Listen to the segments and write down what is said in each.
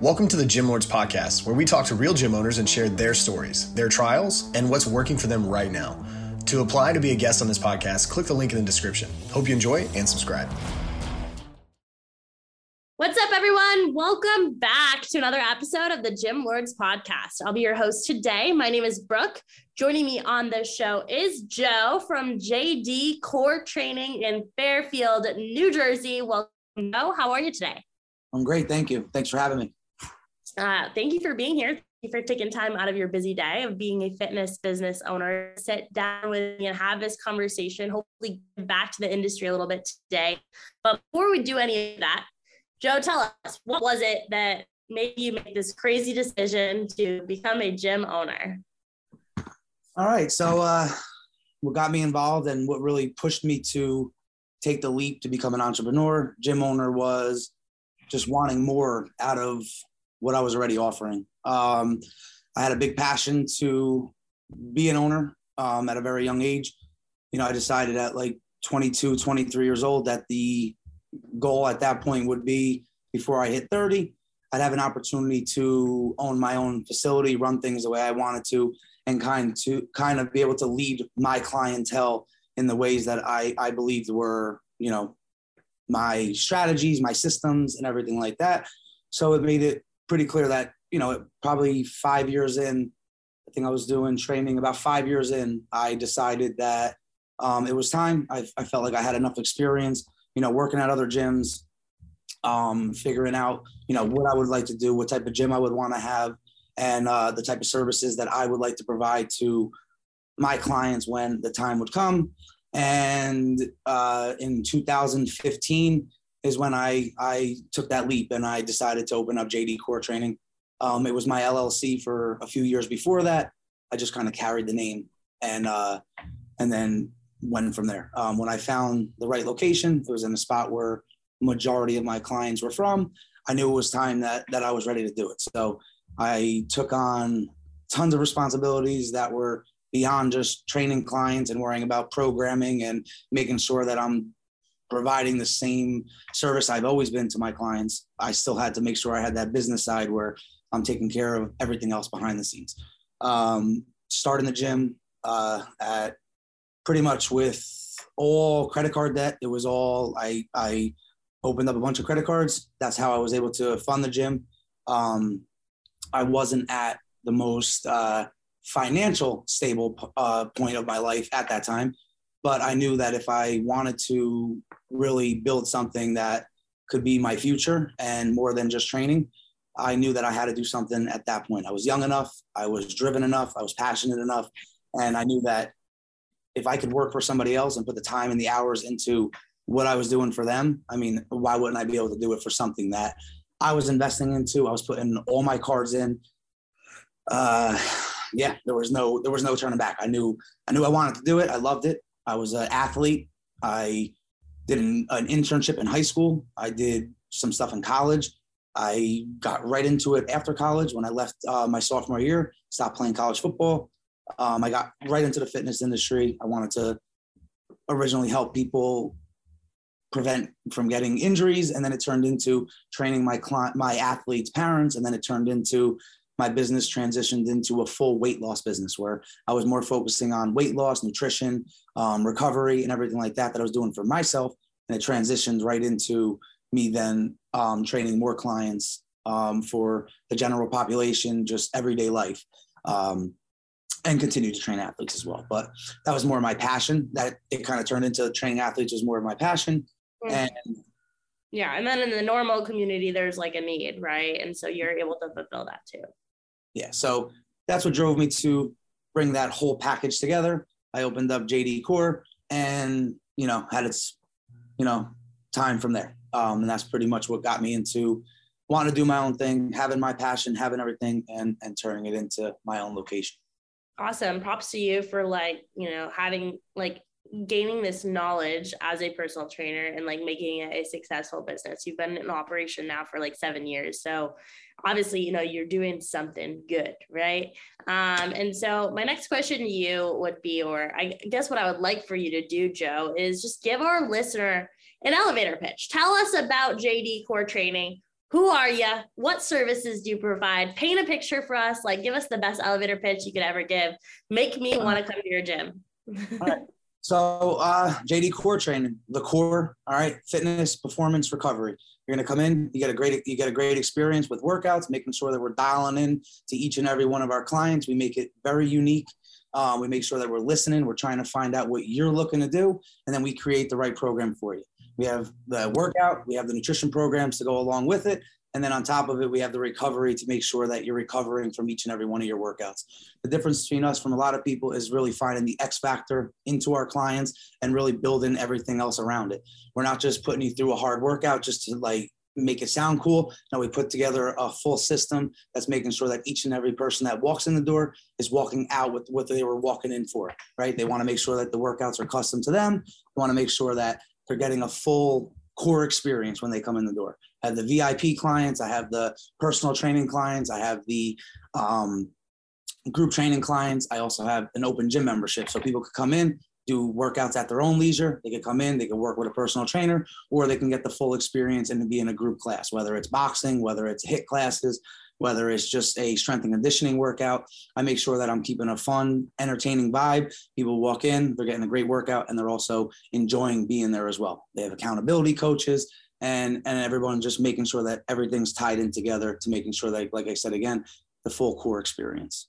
Welcome to the Gym Lords Podcast, where we talk to real gym owners and share their stories, their trials, and what's working for them right now. To apply to be a guest on this podcast, click the link in the description. Hope you enjoy and subscribe. What's up, everyone? Welcome back to another episode of the Gym Lords Podcast. I'll be your host today. My name is Brooke. Joining me on the show is Joe from JD Core Training in Fairfield, New Jersey. Welcome, Joe. How are you today? I'm great. Thank you. Thanks for having me. Uh, thank you for being here. Thank you for taking time out of your busy day of being a fitness business owner. Sit down with me and have this conversation. Hopefully, back to the industry a little bit today. But before we do any of that, Joe, tell us what was it that made you make this crazy decision to become a gym owner? All right. So, uh, what got me involved and what really pushed me to take the leap to become an entrepreneur, gym owner, was just wanting more out of what I was already offering. Um, I had a big passion to be an owner um, at a very young age. You know, I decided at like 22, 23 years old that the goal at that point would be before I hit 30, I'd have an opportunity to own my own facility, run things the way I wanted to, and kind to kind of be able to lead my clientele in the ways that I, I believed were, you know, my strategies, my systems, and everything like that. So it made it pretty clear that you know probably five years in i think i was doing training about five years in i decided that um, it was time. I, I, felt like i had enough experience you know working at other gyms um, figuring out you know what i would like to do what type of gym i would want to have and uh, the type of services that i would like to provide to my clients when the time would come. And uh, in 2015 is when I I took that leap and I decided to open up JD Core Training. Um, it was my LLC for a few years before that. I just kind of carried the name and uh, and then went from there. Um, when I found the right location, it was in a spot where majority of my clients were from. I knew it was time that that I was ready to do it. So I took on tons of responsibilities that were beyond just training clients and worrying about programming and making sure that I'm providing the same service I've always been to my clients, I still had to make sure I had that business side where I'm taking care of everything else behind the scenes. Um, starting the gym uh, at pretty much with all credit card debt. It was all I I opened up a bunch of credit cards. That's how I was able to fund the gym. Um, I wasn't at the most uh, financial stable uh, point of my life at that time but I knew that if I wanted to really build something that could be my future and more than just training, I knew that I had to do something at that point. I was young enough, I was driven enough, I was passionate enough, and I knew that if I could work for somebody else and put the time and the hours into what I was doing for them, I mean, why wouldn't I be able to do it for something that I was investing into? I was putting all my cards in. Uh, yeah, there was no there was no turning back. I knew I knew I wanted to do it. I loved it. I was an athlete. I did an, an, internship in high school. I did some stuff in college. I got right into it after college when I left uh, my sophomore year, stopped playing college football. Um, I got right into the fitness industry. I wanted to originally help people prevent from getting injuries, and then it turned into training my client, my athletes' parents, and then it turned into my business transitioned into a full weight loss business where I was more focusing on weight loss, nutrition, um, recovery, and everything like that that I was doing for myself. And it transitioned right into me then um, training more clients um, for the general population, just everyday life, um, and continue to train athletes as well. But that was more my passion. That it kind of turned into training athletes was more of my passion. Mm-hmm. And yeah, and then in the normal community, there's like a need, right? And so you're able to fulfill that too yeah, so that's what drove me to bring that whole package together. I opened up JD Core and, you know, had its, you know, time from there. Um, and that's pretty much what got me into wanting to do my own thing, having my passion, having everything, and and turning it into my own location. Awesome. Props to you for like, you know, having like gaining this knowledge as a personal trainer and like making it a successful business. You've been in operation now for like seven years. So obviously, you know, you're doing something good, right? Um, and so my next question to you would be, or I guess what I would like for you to do, Joe, is just give our listener an elevator pitch. Tell us about JD Core Training. who are you? What services do you provide? Paint a picture for us. Like, give us the best elevator pitch you could ever give. Make me want to come to your gym. So, uh, JD Core Training, the core, all right, fitness, performance, recovery. You're to come in, you get a great, you get a great experience with workouts, making sure that we're dialing in to each and every one of our clients. We make it very unique. Uh, we make sure that we're listening. We're trying to find out what you're looking to do, and then we create the right program for you. We have the workout, we have the nutrition programs to go along with it. And then on top of it, we have the recovery to make sure that you're recovering from each and every one of your workouts. The difference between us from a lot of people is really finding the X factor into our clients and really building everything else around it. We're not just putting you through a hard workout just to like make it sound cool. Now we put together a full system that's making sure that each and every person that walks in the door is walking out with what they were walking in for, right? They want to make sure that the workouts are custom to them. They want to make sure that they're getting a full core experience when they come in the door. I have the VIP clients, I have the personal training clients, I have the um, group training clients. I also have an open gym membership, so people could come in, do workouts at their own leisure. They could come in, they could work with a personal trainer, or they can get the full experience and be in a group class, whether it's boxing, whether it's HIIT classes, whether it's just a strength and conditioning workout. I make sure that I'm keeping a fun, entertaining vibe. People walk in, they're getting a great workout, and they're also enjoying being there as well. They have accountability coaches and and everyone just making sure that everything's tied in together to making sure that, like I said again, the full core experience.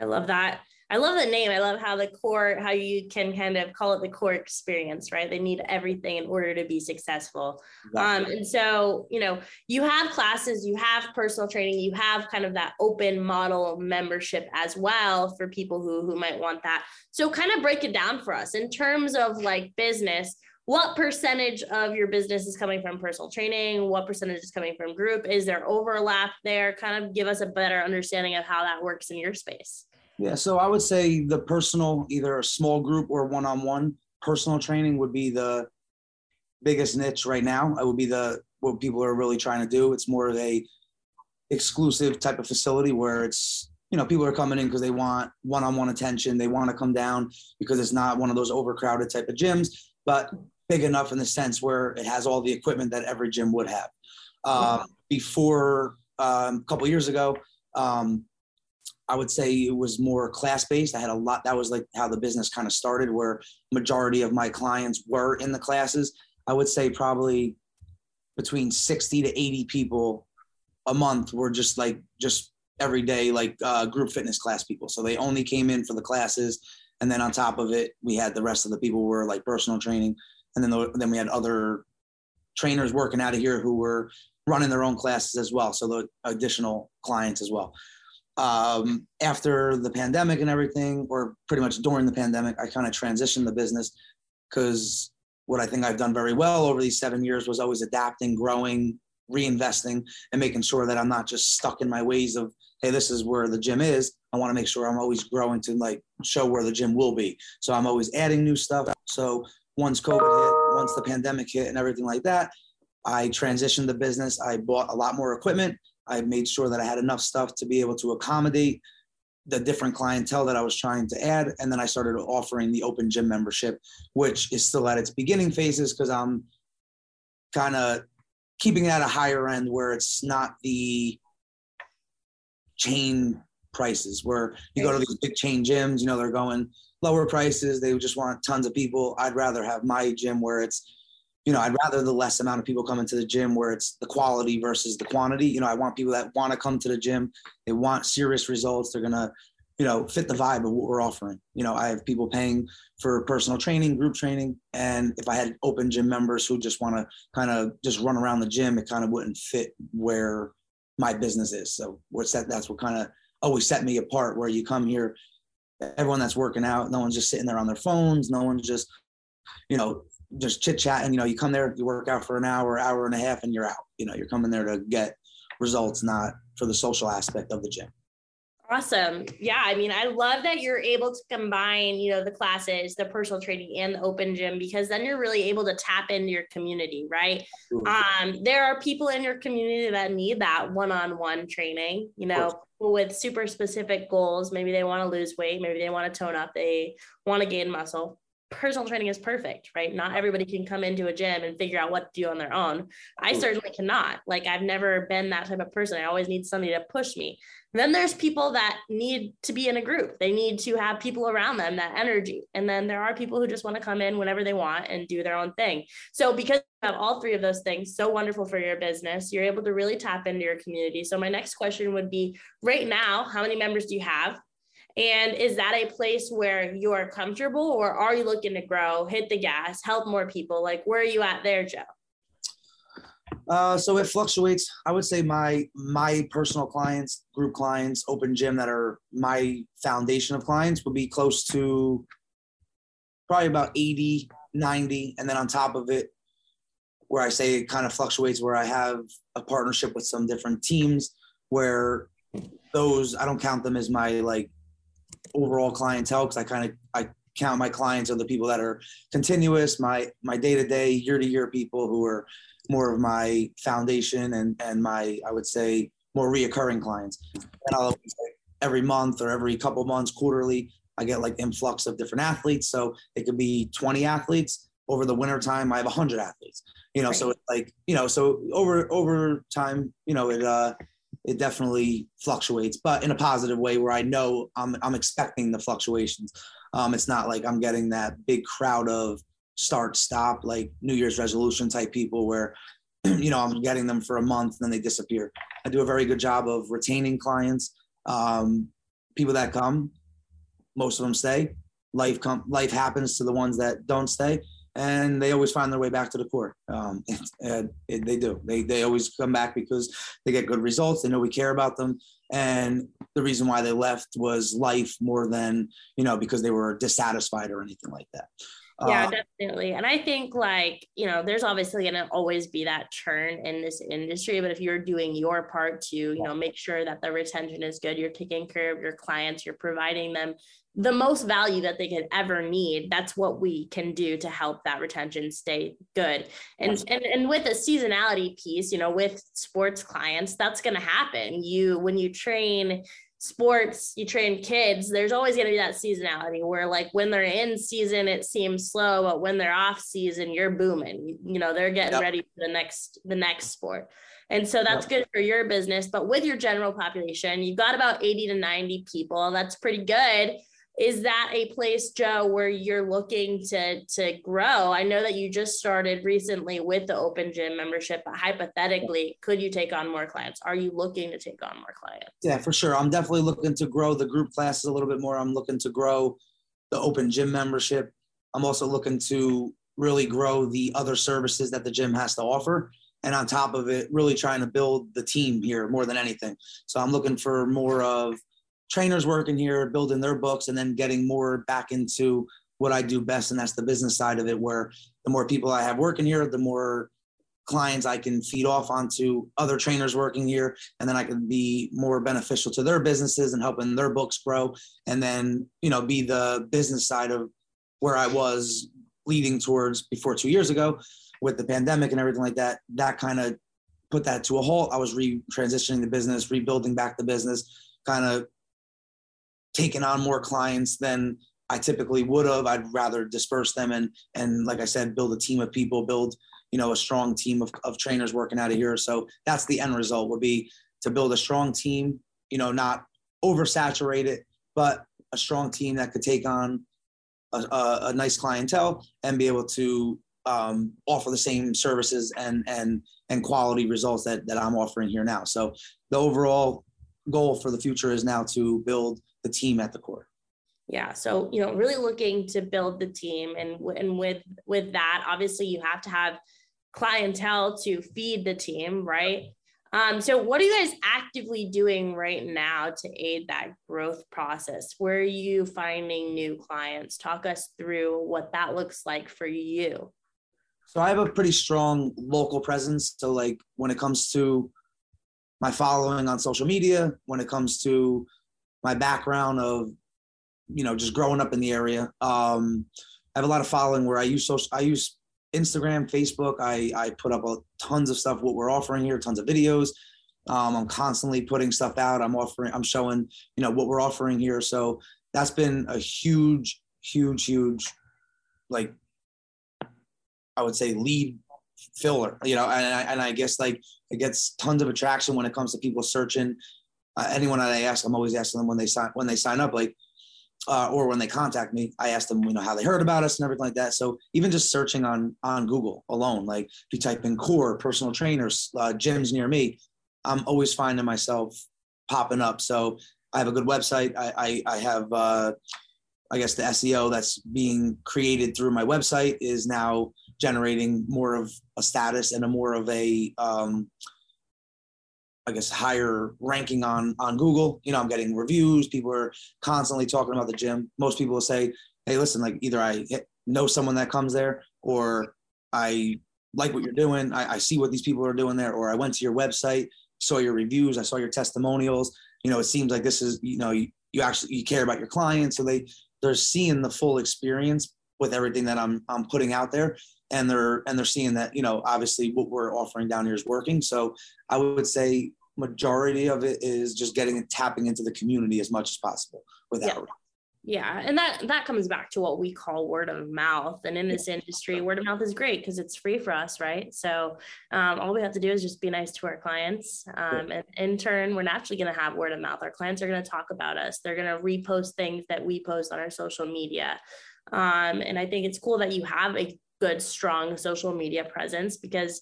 I love that. I love the name. I love how the core, how you can kind of call it the core experience, right? They need everything in order to be successful. Exactly. Um, and so, you know, you have classes, you have personal training, you have kind of that open model membership as well for people who who might want that. So, kind of break it down for us in terms of like business. What percentage of your business is coming from personal training? What percentage is coming from group? Is there overlap there? Kind of give us a better understanding of how that works in your space. Yeah, so I would say the personal, either a small group or one on one personal training would be the biggest niche right now. It would be the what people are really trying to do. It's more of a exclusive type of facility where it's you know people are coming in because they want one-on-one attention they want to come down because it's not one of those overcrowded type of gyms but big enough in the sense where it has all the equipment that every gym would have uh, before um, a couple years ago um, I would say it was more class based. I had a lot. That was like how the business kind of started, where majority of my clients were in the classes. I would say probably between 60 to 80 people a month were just like just every day like uh, group fitness class people. So they only came in for the classes, and then on top of it, we had the rest of the people were like personal training, and then the, then we had other trainers working out of here who were running their own classes as well. So the additional clients as well um, after the pandemic and everything, or pretty much during the pandemic, I kind of transitioned the business because what I think I've done very well over these seven years was always adapting, growing, reinvesting, and making sure that I'm not just stuck in my ways of, hey, this is where the gym is. I want to make sure I'm always growing to like show where the gym will be. So I'm always adding new stuff. So once COVID hit, once the pandemic hit, and everything like that, I transitioned the business. I bought a lot more equipment I made sure that I had enough stuff to be able to accommodate the different clientele that I was trying to add. And then I started offering the open gym membership, which is still at its beginning phases because I'm kind of keeping it at a higher end where it's not the chain prices where you go to these big chain gyms, you know, they're going lower prices. They just want tons of people. I'd rather have my gym where it's you know, I'd rather the less amount of people come into the gym where it's the quality versus the quantity. You know, I want people that want to come to the gym. They want serious results. They're gonna, you know, fit the vibe of what we're offering. You know, I have people paying for personal training, group training, and if I had open gym members who just want to kind of just run around the gym, it kind of wouldn't fit where my business is. So what's that? That's what kind of always set me apart. Where you come here, everyone that's working out, no one's just sitting there on their phones. No one's just, you know, just chit chatting. you know you come there you work out for an hour hour and a half and you're out you know you're coming there to get results not for the social aspect of the gym awesome. Yeah i mean i love that you're able to combine you know the classes the personal training and the open gym because then you're really able to tap into your community right? Um there are people in your community that need that one-on-one training you know with super specific goals. Maybe they want to lose weight maybe they want to tone up they want to gain muscle personal training is perfect, right? Not everybody can come into a gym and figure out what to do on their own. I certainly cannot. Like I've never been that type of person. I always need somebody to push me. then there's people that need to be in a group. They need to have people around them, that energy. And then there are people who just want to come in whenever they want and do their own thing. So because you have all three of those things, so wonderful for your business, you're able to really tap into your community. So my next question would be right now, how many members do you have? And is that a place where you're comfortable or are you looking to grow, hit the gas, help more people? Like where are you at there, Joe? Uh, so it fluctuates. I would say my my personal clients, group clients, open gym that are my foundation of clients would be close to probably about 80, 90. And then on top of it, where I say it kind of fluctuates, where I have a partnership with some different teams where those I don't count them as my like overall clientele because I kind of I count my clients are the people that are continuous, my my day to day, year to year people who are more of my foundation and and my I would say more reoccurring clients. And I'll every month or every couple months, quarterly, I get like influx of different athletes. So it could be 20 athletes. Over the winter time, I have 100 athletes. You know, right. so it's like you know, so over over time, you know, it uh it definitely fluctuates, but in a positive way where I know I'm, I'm expecting the fluctuations. Um, it's not like I'm getting that big crowd of start stop like New Year's resolution type people where you know I'm getting them for a month and then they disappear. I do a very good job of retaining clients. Um, people that come, most of them stay. Life come life happens to the ones that don't stay, and they always find their way back to the core. Um, it, it, they do. They they always come back because they get good results. They know we care about them, and the reason why they left was life more than you know because they were dissatisfied or anything like that. Yeah, uh, definitely. And I think like, you know, there's obviously going to always be that churn in this industry, but if you're doing your part to, you know, make sure that the retention is good, you're taking care of your clients, you're providing them the most value that they could ever need that's what we can do to help that retention stay good. And and, and with a seasonality piece you know with sports clients that's going to happen. You when you train sports you train kids there's always going to be that seasonality where like when they're in season it seems slow but when they're off season you're booming. You know they're getting yep. ready for the next the next sport. And so that's yep. good for your business but with your general population you've got about 80 to 90 people. That's pretty good is that a place joe where you're looking to to grow? I know that you just started recently with the open gym membership but hypothetically could you take on more clients? Are you looking to take on more clients? Yeah for sure. I'm definitely looking to grow the group classes a little bit more. I'm looking to grow the open gym membership. I'm also looking to really grow the other services that the gym has to offer. And on top of it really trying to build the team here more than anything. So i'm looking for more of trainers working here, building their books, and then getting more back into what I do best, and that's the business side of it. Where the more people I have working here, the more clients I can feed off onto other trainers working here, and then I can be more beneficial to their businesses and helping their books grow, and then you know be the business side of where I was leading towards before two years ago with the pandemic and everything like that. That kind of put that to a halt. I was re transitioning the business, rebuilding back the business, kind of taken on more clients than I typically would have. I'd rather disperse them and and like I said, build a team of people, build you know a strong team of, of trainers working out of here. So that's the end result would be to build a strong team, you know, not oversaturate it, but a strong team that could take on a, a, a nice clientele and be able to um, offer the same services and and and quality results that that I'm offering here now. So the overall goal for the future is now to build the team at the core. Yeah so you know really looking to build the team and and with with that obviously you have to have clientele to feed the team right? Um, so what are you guys actively doing right now to aid that growth process? Where are you finding new clients? Talk us through what that looks like for you. So i have a pretty strong local presence. So like when it comes to my following on social media when it comes to my background of you know just growing up in the area. Um, i have a lot of following where i use social i use instagram facebook. I i put up a, tons of stuff what we're offering here tons of videos. Um, i'm constantly putting stuff out. I'm offering i'm showing you know what we're offering here. So that's been a huge huge huge like I would say lead filler, you know, and I, and I guess like it gets tons of attraction when it comes to people searching. Uh, anyone that I ask, I'm always asking them when they sign when they sign up, like uh, or when they contact me, I ask them, you know, how they heard about us and everything like that. So even just searching on on Google alone, like if you type in core personal trainers, uh, gyms near me, I'm always finding myself popping up. So I have a good website. I I, I have uh, I guess the SEO that's being created through my website is now generating more of a status and a more of a um, I guess higher ranking on on Google. You know, I'm getting reviews. People are constantly talking about the gym. Most people will say, "Hey, listen, like either I know someone that comes there, or I like what you're doing. I, I see what these people are doing there, or I went to your website, saw your reviews, I saw your testimonials. You know, it seems like this is you know you, you actually you care about your clients, so they they're seeing the full experience with everything that I'm I'm putting out there and they're and they're seeing that you know obviously what we're offering down here is working so I would say majority of it is just getting and tapping into the community as much as possible without yeah. Yeah, and that that comes back to what we call word of mouth. And in this industry, word of mouth is great because it's free for us, right? So um, all we have to do is just be nice to our clients, um, and in turn, we're naturally going to have word of mouth. Our clients are going to talk about us. They're going to repost things that we post on our social media. Um, and I think it's cool that you have a good, strong social media presence because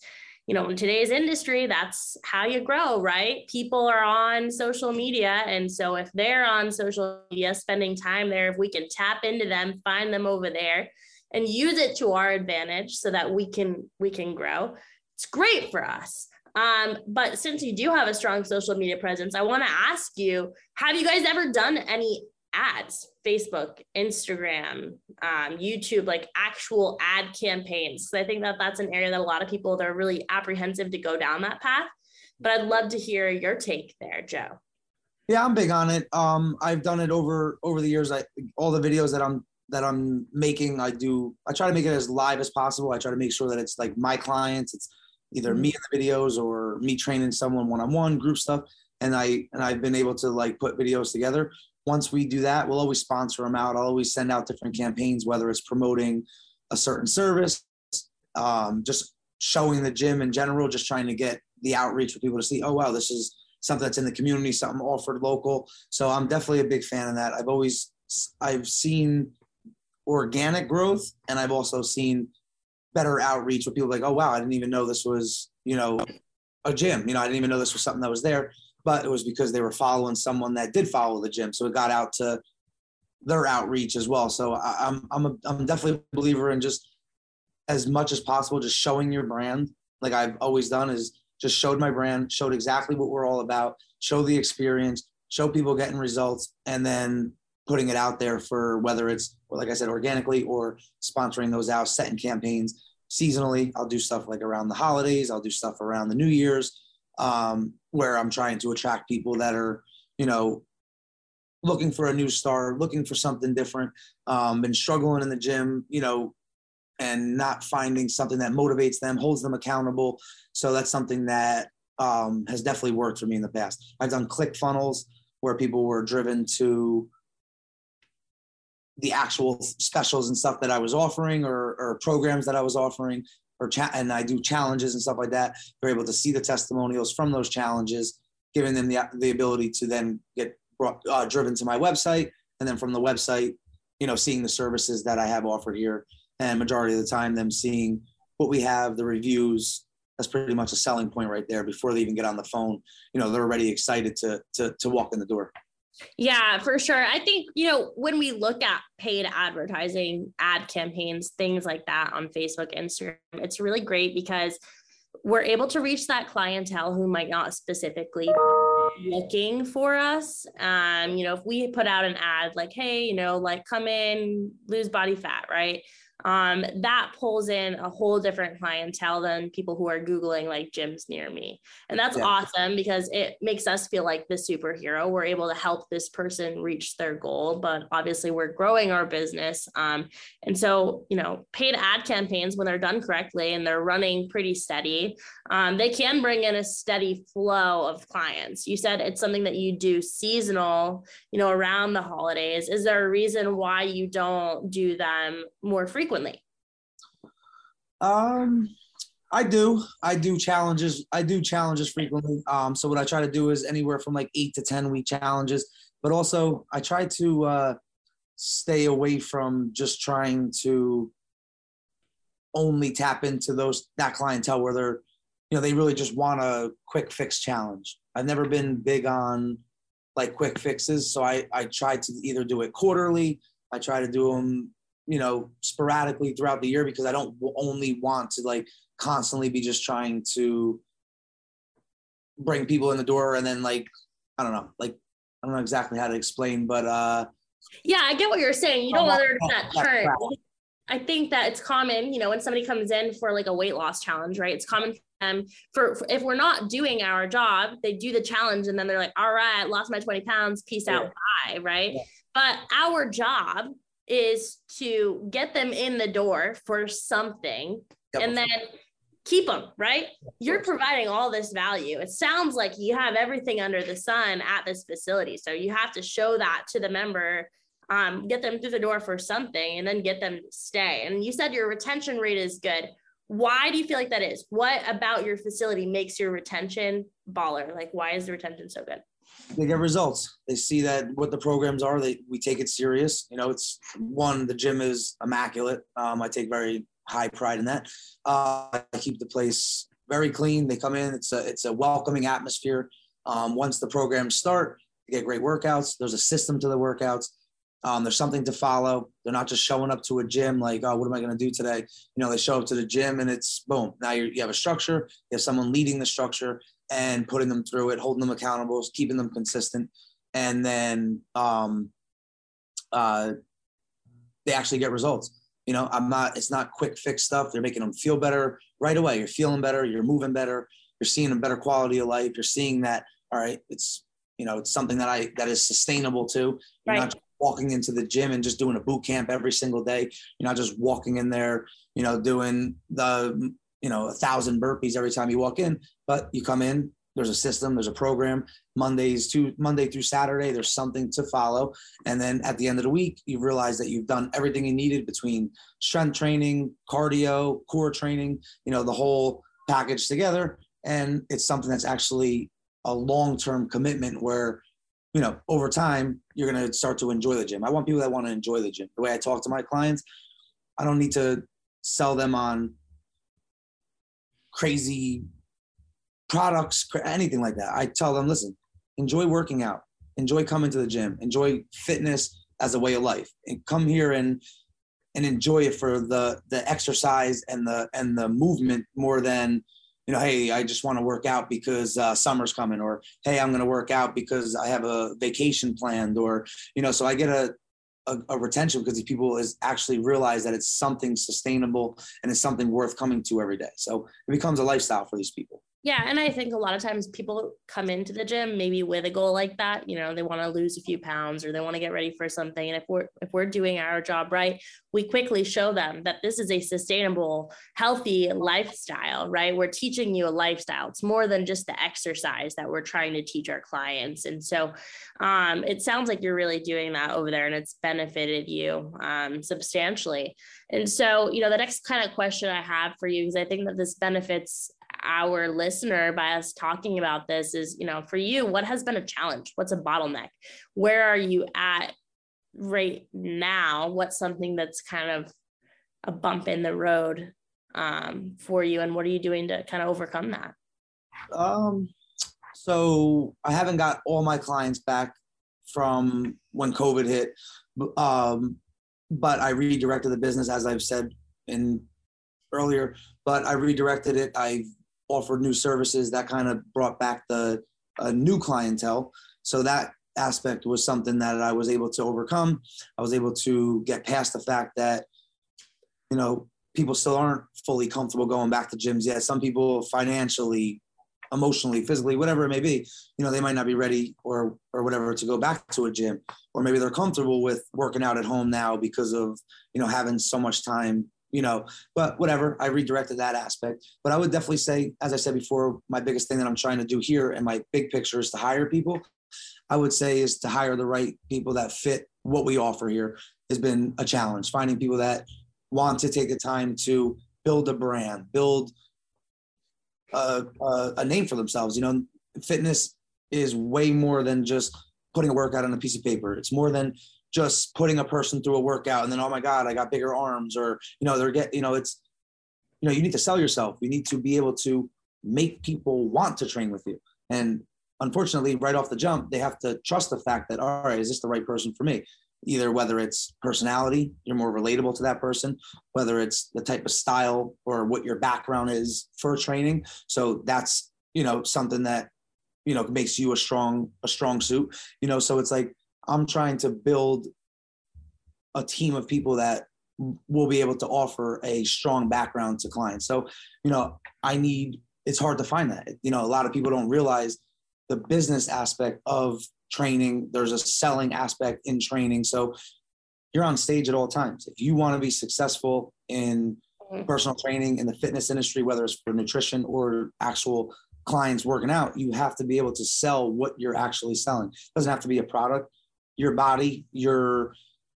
you know, in today's industry, that's how you grow, right? People are on social media. And so if they're on social media, spending time there, if we can tap into them, find them over there and use it to our advantage so that we can we can grow, it's great for us. Um, but since you do have a strong social media presence, I want to ask you, have you guys ever done any ads facebook instagram um, youtube like actual ad campaigns. So i think that that's an area that a lot of people they're really apprehensive to go down that path. But i'd love to hear your take there joe. Yeah i'm big on it. Um, i've done it over over the years. I all the videos that i'm that i'm making i do i try to make it as live as possible. I try to make sure that it's like my clients it's either me in the videos or me training someone one-on-one group stuff. And i and i've been able to like put videos together once we do that, we'll always sponsor them out. I'll always send out different campaigns, whether it's promoting a certain service, um, just showing the gym in general, just trying to get the outreach for people to see, oh, wow, this is something that's in the community, something offered local. So I'm definitely a big fan of that. I've always, I've seen organic growth and I've also seen better outreach with people like, oh, wow, I didn't even know this was, you know, a gym. You know, I didn't even know this was something that was there but it was because they were following someone that did follow the gym. So it got out to their outreach as well. So I, am I'm a, I'm definitely a believer in just as much as possible, just showing your brand. Like I've always done is just showed my brand, showed exactly what we're all about, show the experience, show people getting results, and then putting it out there for whether it's like I said, organically or sponsoring those out, setting campaigns seasonally. I'll do stuff like around the holidays. I'll do stuff around the New Year's um, where I'm trying to attract people that are, you know, looking for a new star, looking for something different, um, been struggling in the gym, you know, and not finding something that motivates them, holds them accountable. So that's something that um, has definitely worked for me in the past. I've done click funnels where people were driven to the actual specials and stuff that I was offering or, or programs that I was offering or cha- and I do challenges and stuff like that. They're able to see the testimonials from those challenges, giving them the the ability to then get brought, uh, driven to my website, and then from the website, you know, seeing the services that I have offered here, and majority of the time, them seeing what we have, the reviews. That's pretty much a selling point right there. Before they even get on the phone, you know, they're already excited to to to walk in the door. Yeah, for sure. I think, you know, when we look at paid advertising, ad campaigns, things like that on Facebook, Instagram, it's really great because we're able to reach that clientele who might not specifically looking for us. Um, you know, if we put out an ad like, hey, you know, like come in, lose body fat, right? Um, that pulls in a whole different clientele than people who are Googling like gyms near me. And that's yeah. awesome because it makes us feel like the superhero. We're able to help this person reach their goal, but obviously we're growing our business. Um, and so, you know, paid ad campaigns, when they're done correctly and they're running pretty steady, um, they can bring in a steady flow of clients. You said it's something that you do seasonal, you know, around the holidays. Is there a reason why you don't do them more frequently? Frequently? Um, I do. I do challenges. I do challenges frequently. Um, so what I try to do is anywhere from like eight to ten week challenges, but also I try to uh, stay away from just trying to only tap into those that clientele where they're, you know, they really just want a quick fix challenge. I've never been big on like quick fixes, so I I try to either do it quarterly. I try to do them, you know, sporadically throughout the year because I don't only want to like constantly be just trying to bring people in the door and then like I don't know, like I don't know exactly how to explain, but uh yeah, I get what you're saying. You don't want there to that turn. I think that it's common, you know, when somebody comes in for like a weight loss challenge, right? It's common for them for, for if we're not doing our job, they do the challenge and then they're like, all right, lost my 20 pounds, peace yeah. out, bye, right? Yeah. But our job is to get them in the door for something yep. and then keep them, right? You're providing all this value. It sounds like you have everything under the sun at this facility. So you have to show that to the member, um, get them through the door for something, and then get them to stay. And you said your retention rate is good. Why do you feel like that is? What about your facility makes your retention baller? Like, why is the retention so good? They get results. They see that what the programs are. They we take it serious. You know, it's one. The gym is immaculate. Um, I take very high pride in that. Uh, I keep the place very clean. They come in. It's a it's a welcoming atmosphere. Um, once the programs start, they get great workouts. There's a system to the workouts. Um, there's something to follow. They're not just showing up to a gym like, oh, what am I going to do today? You know, they show up to the gym and it's boom. Now you have a structure. You have someone leading the structure and putting them through it, holding them accountable, keeping them consistent, and then um, uh, they actually get results. You know, I'm not, it's not quick fix stuff. They're making them feel better right away. You're feeling better. You're moving better. You're seeing a better quality of life. You're seeing that, all right, it's, you know, it's something that I, that is sustainable too. You're right. not walking into the gym and just doing a boot camp every single day. You're not just walking in there, you know, doing the, you know, a thousand burpees every time you walk in, but you come in, there's a system, there's a program. Mondays to Monday through Saturday, there's something to follow. And then at the end of the week, you realize that you've done everything you needed between strength training, cardio, core training, you know, the whole package together. And it's something that's actually a long-term commitment where, you know, over time, you're going to start to enjoy the gym. I want people that want to enjoy the gym. The way I talk to my clients, I don't need to sell them on crazy products, anything like that. I tell them, listen, enjoy working out, enjoy coming to the gym, enjoy fitness as a way of life, and come here and and enjoy it for the the exercise and the and the movement more than you know hey i just want to work out because uh, summer's coming or hey i'm going to work out because i have a vacation planned or you know so i get a a, a, retention because these people is actually realize that it's something sustainable and it's something worth coming to every day. So it becomes a lifestyle for these people yeah, and I think a lot of times people come into the gym maybe with a goal like that. You know, they want to lose a few pounds or they want to get ready for something. And if we're if we're doing our job right, we quickly show them that this is a sustainable, healthy lifestyle, right? We're teaching you a lifestyle. It's more than just the exercise that we're trying to teach our clients. And so um, it sounds like you're really doing that over there and it's benefited you um, substantially. And so, you know, the next kind of question I have for you, because I think that this benefits our listener by us talking about this is, you know, for you, what has been a challenge? What's a bottleneck? Where are you at right now? What's something that's kind of a bump in the road um, for you? And what are you doing to kind of overcome that? Um, so I haven't got all my clients back from when COVID hit. Um, but I redirected the business as I've said in earlier, but I redirected it. I've offered new services that kind of brought back the uh, new clientele. So that aspect was something that I was able to overcome. I was able to get past the fact that, you know, people still aren't fully comfortable going back to gyms yet. Some people financially, emotionally, physically, whatever it may be, you know, they might not be ready or or whatever to go back to a gym. Or maybe they're comfortable with working out at home now because of, you know, having so much time you know, but whatever, I redirected that aspect. But I would definitely say, as I said before, my biggest thing that I'm trying to do here and my big picture is to hire people. I would say is to hire the right people that fit what we offer here has been a challenge. Finding people that want to take the time to build a brand, build a, a, a name for themselves. You know, fitness is way more than just putting a workout on a piece of paper. It's more than just putting a person through a workout and then oh my god, I got bigger arms or you know they're get you know it's you know you need to sell yourself. You need to be able to make people want to train with you. And unfortunately, right off the jump, they have to trust the fact that all right, is this the right person for me? Either whether it's personality, you're more relatable to that person, whether it's the type of style or what your background is for training. So that's you know something that you know makes you a strong a strong suit you know so it's like i'm trying to build a team of people that will be able to offer a strong background to clients so you know i need it's hard to find that you know a lot of people don't realize the business aspect of training there's a selling aspect in training so you're on stage at all times if you want to be successful in mm-hmm. personal training in the fitness industry whether it's for nutrition or actual clients working out, you have to be able to sell what you're actually selling. It doesn't have to be a product. Your body, your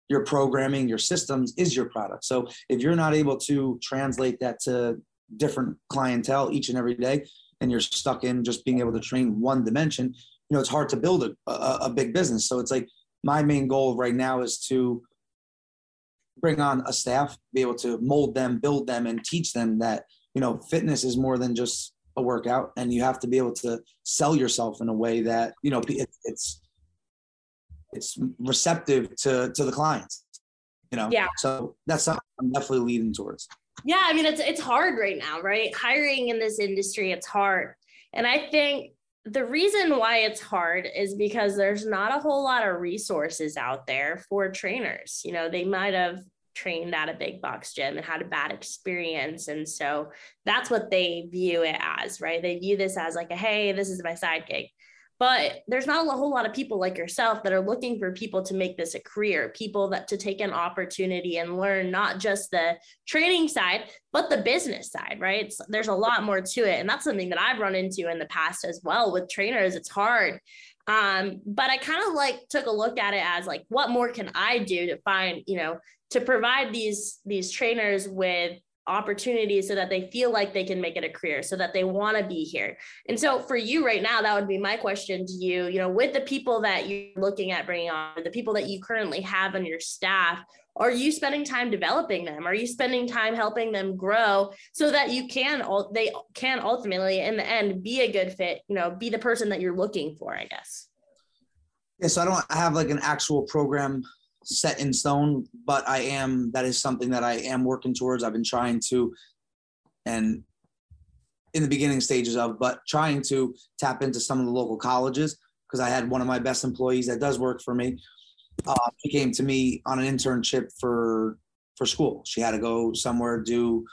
your programming, your systems is your product. So if you're not able to translate that to different clientele each and every day, and you're stuck in just being able to train one dimension, you know it's hard to build a, a, a big business. So it's like my main goal right now is to bring on a staff, be able to mold them, build them, and teach them that you know fitness is more than just a workout and you have to be able to sell yourself in a way that you know it's it's receptive to to the clients you know yeah so that's something i'm definitely leading towards yeah i mean it's it's hard right now right hiring in this industry it's hard and i think the reason why it's hard is because there's not a whole lot of resources out there for trainers you know they might have trained at a big box gym and had a bad experience. And so that's what they view it as, right? They view this as like a, hey, this is my side gig. But there's not a whole lot of people like yourself that are looking for people to make this a career, people that to take an opportunity and learn not just the training side, but the business side, right? It's, there's a lot more to it. And that's something that I've run into in the past as well with trainers. It's hard um but i kind of like took a look at it as like what more can i do to find you know to provide these these trainers with opportunities so that they feel like they can make it a career so that they want to be here. And so for you right now that would be my question to you you know with the people that you're looking at bringing on the people that you currently have on your staff are you spending time developing them? Are you spending time helping them grow so that you can they can ultimately in the end be a good fit you know be the person that you're looking for i guess? Yeah so i don't have like an actual program set in stone, but I am that is something that I am working towards. I've been trying to and in the beginning stages of, but trying to tap into some of the local colleges because I had one of my best employees that does work for me. Uh, she came to me on an internship for for school. She had to go somewhere do,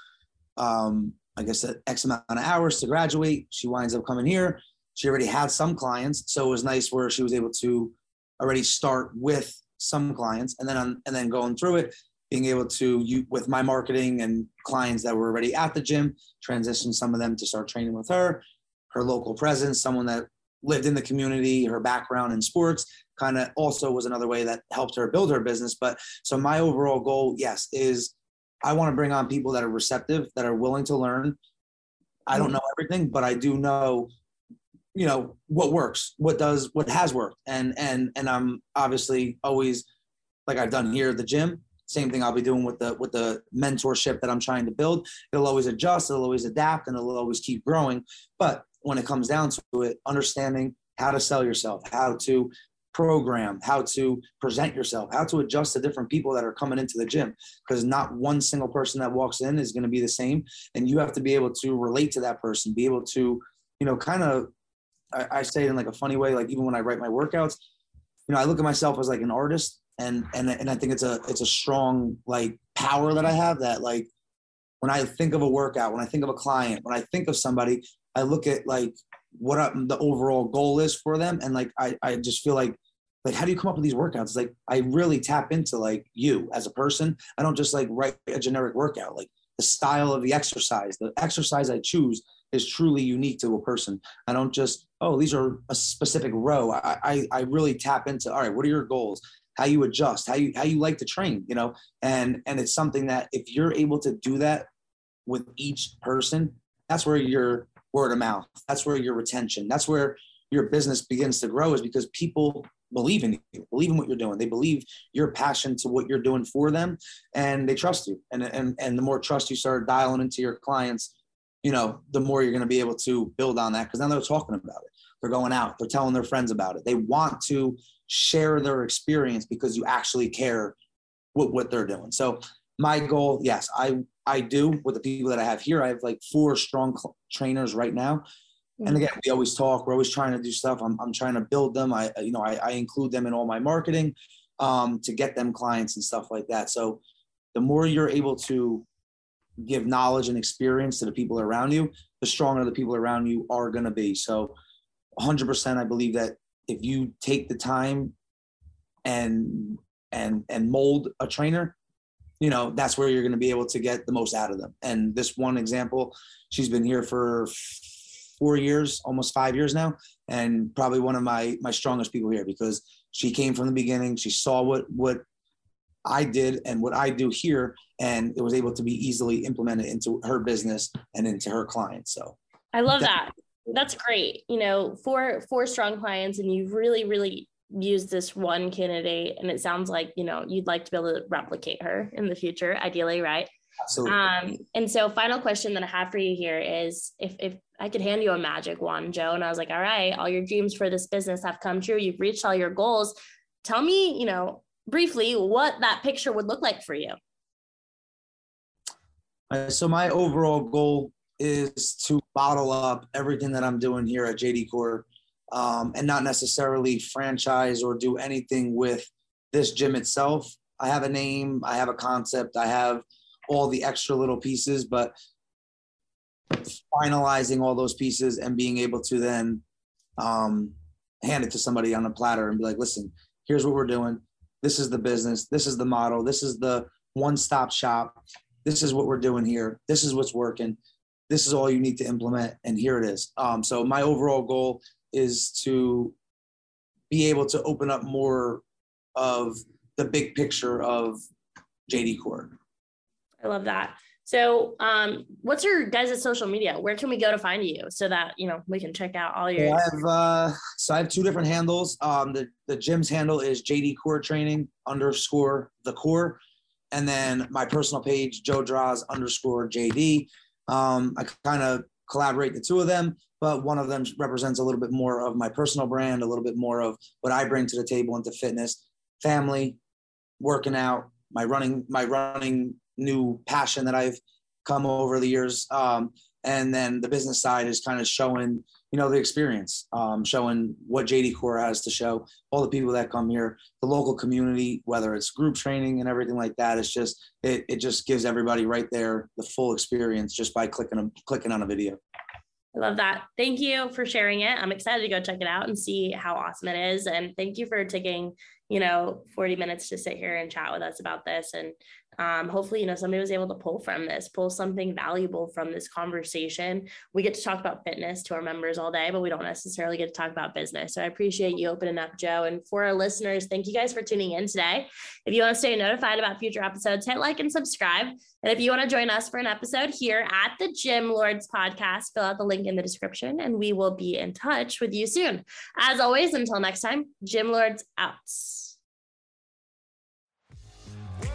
um, I guess, X amount of hours to graduate. She winds up coming here. She already had some clients, so it was nice where she was able to already start with some clients and then on, and then going through it being able to you with my marketing and clients that were already at the gym transition some of them to start training with her her local presence someone that lived in the community her background in sports kind of also was another way that helped her build her business but so my overall goal yes is i want to bring on people that are receptive that are willing to learn i don't mm-hmm. know everything but i do know you know what works what does what has worked. And and and i'm obviously always like i've done here at the gym same thing i'll be doing with the with the mentorship that i'm trying to build. It'll always adjust it'll always adapt and it'll always keep growing. But when it comes down to it understanding how to sell yourself how to program how to present yourself how to adjust to different people that are coming into the gym. Because not one single person that walks in is going to be the same and you have to be able to relate to that person be able to you know kind of I, I say it in like a funny way. Like even when I write my workouts, you know, I look at myself as like an artist, and and and I think it's a it's a strong like power that I have that like when I think of a workout, when I think of a client, when I think of somebody, I look at like what the overall goal is for them, and like I I just feel like like how do you come up with these workouts it's like i really tap into like you as a person i don't just like write a generic workout like the style of the exercise the exercise i choose is truly unique to a person. I don't just, oh, these are a specific row. I, I, I really tap into, all right, what are your goals? How you adjust, how you how you like to train, you know, and and it's something that if you're able to do that with each person, that's where your word of mouth, that's where your retention, that's where your business begins to grow is because people believe in you, believe in what you're doing. They believe your passion to what you're doing for them and they trust you. And, and, and the more trust you start dialing into your clients, you know, the more you're going to be able to build on that because now they're talking about it. They're going out, they're telling their friends about it. They want to share their experience because you actually care what, what they're doing. So my goal, yes, I I do with the people that I have here. I have like four strong cl- trainers right now. And again, we always talk. We're always trying to do stuff. I'm, I'm trying to build them. I, you know, I, I include them in all my marketing um, to get them clients and stuff like that. So the more you're able to give knowledge and experience to the people around you, the stronger the people around you are going to be. So 100%, I believe that if you take the time and and and mold a trainer you know that's where you're going to be able to get the most out of them and this one example she's been here for four years almost five years now and probably one of my my strongest people here because she came from the beginning she saw what what i did and what i do here and it was able to be easily implemented into her business and into her clients so i love that, that that's great you know for for strong clients and you've really really use this one candidate and it sounds like you know you'd like to be able to replicate her in the future ideally right Absolutely. Um, and so final question that I have for you here is if if I could hand you a magic wand, Joe, and I was like, all right, all your dreams for this business have come true. You've reached all your goals. Tell me, you know, briefly what that picture would look like for you. So my overall goal is to bottle up everything that I'm doing here at JD Core um, and not necessarily franchise or do anything with this gym itself. I have a name, I have a concept, I have all the extra little pieces, but finalizing all those pieces and being able to then um, hand it to somebody on a platter and be like, listen, here's what we're doing. This is the business. This is the model. This is the one stop shop. This is what we're doing here. This is what's working. This is all you need to implement. And here it is. Um, so, my overall goal is to be able to open up more of the big picture of JD Core. I love that. So, um, what's your guys' social media? Where can we go to find you so that you know we can check out all your? I have uh, so I have two different handles. Um, the the gym's handle is JD Core Training underscore the core, and then my personal page Joe Droz underscore JD. Um, I kind of collaborate the two of them, but one of them represents a little bit more of my personal brand, a little bit more of what I bring to the table into fitness, family, working out, my running, my running new passion that I've come over the years. Um, and then the business side is kind of showing, you know, the experience, um, showing what JD Core has to show, all the people that come here, the local community, whether it's group training and everything like that. It's just it, it just gives everybody right there the full experience just by clicking a, clicking on a video. I love that. Thank you for sharing it. I'm excited to go check it out and see how awesome it is. And thank you for taking, you know, 40 minutes to sit here and chat with us about this. And um, hopefully you know somebody was able to pull from this pull something valuable from this conversation. We get to talk about fitness to our members all day but we don't necessarily get to talk about business. So i appreciate you opening up joe. And for our listeners thank you guys for tuning in today. If you want to stay notified about future episodes hit like and subscribe. And if you want to join us for an episode here at the gym lords podcast fill out the link in the description and we will be in touch with you soon. As always until next time gym lords out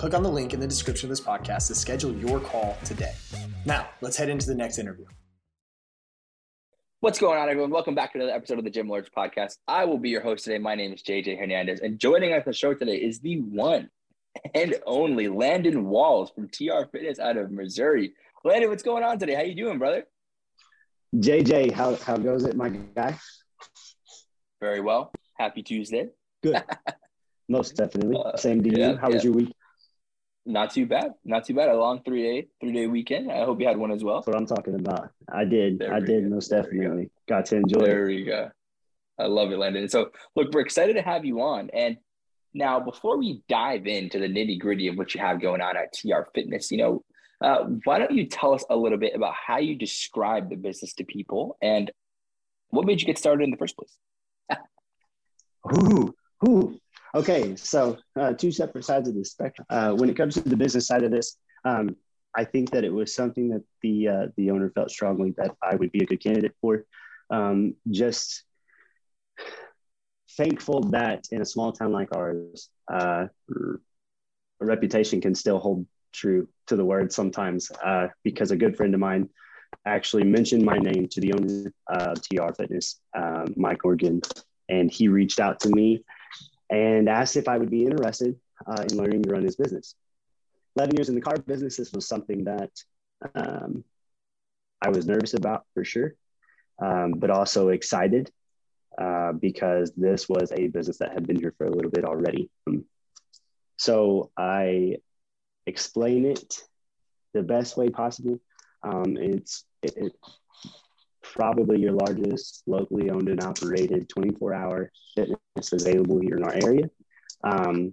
Click on the link in the description of this podcast to schedule your call today. Now, let's head into the next interview. What's going on, everyone? Welcome back to another episode of the Gym Lords podcast. I will be your host today. My name is JJ Hernandez, and joining us on the show today is the one and only Landon Walls from TR Fitness out of Missouri. Landon, what's going on today? How you doing, brother? JJ, how, how goes it, my guy? Very well. Happy Tuesday. Good. Most definitely. Uh, Same to you. how yeah. was your week? Not too bad. Not too bad. A long three day three day weekend. I hope you had one as well. That's what I'm talking about. I did. There I did go. most we go. definitely. Got to enjoy it. There it. we go. I love it, Landon. So, look, we're excited to have you on. And now, before we dive into the nitty gritty of what you have going on at TR Fitness, you know, uh, why don't you tell us a little bit about how you describe the business to people and what made you get started in the first place? Ooh, ooh. Okay, so uh, two separate sides of the spectrum. Uh, when it comes to the business side of this, um, I think that it was something that the uh, the owner felt strongly that I would be a good candidate for. Um, just thankful that in a small town like ours, uh, a reputation can still hold true to the word sometimes. Uh, because a good friend of mine actually mentioned my name to the owner of TR Fitness, Mike Morgan, and he reached out to me and asked if I would be interested uh, in learning to run his business. 11 years in the car business, this was something that um, I was nervous about for sure, um, but also excited uh, because this was a business that had been here for a little bit already. So I explain it the best way possible. Um, it's it, it, probably your largest locally owned and operated 24 hour fitness available here in our area. Um,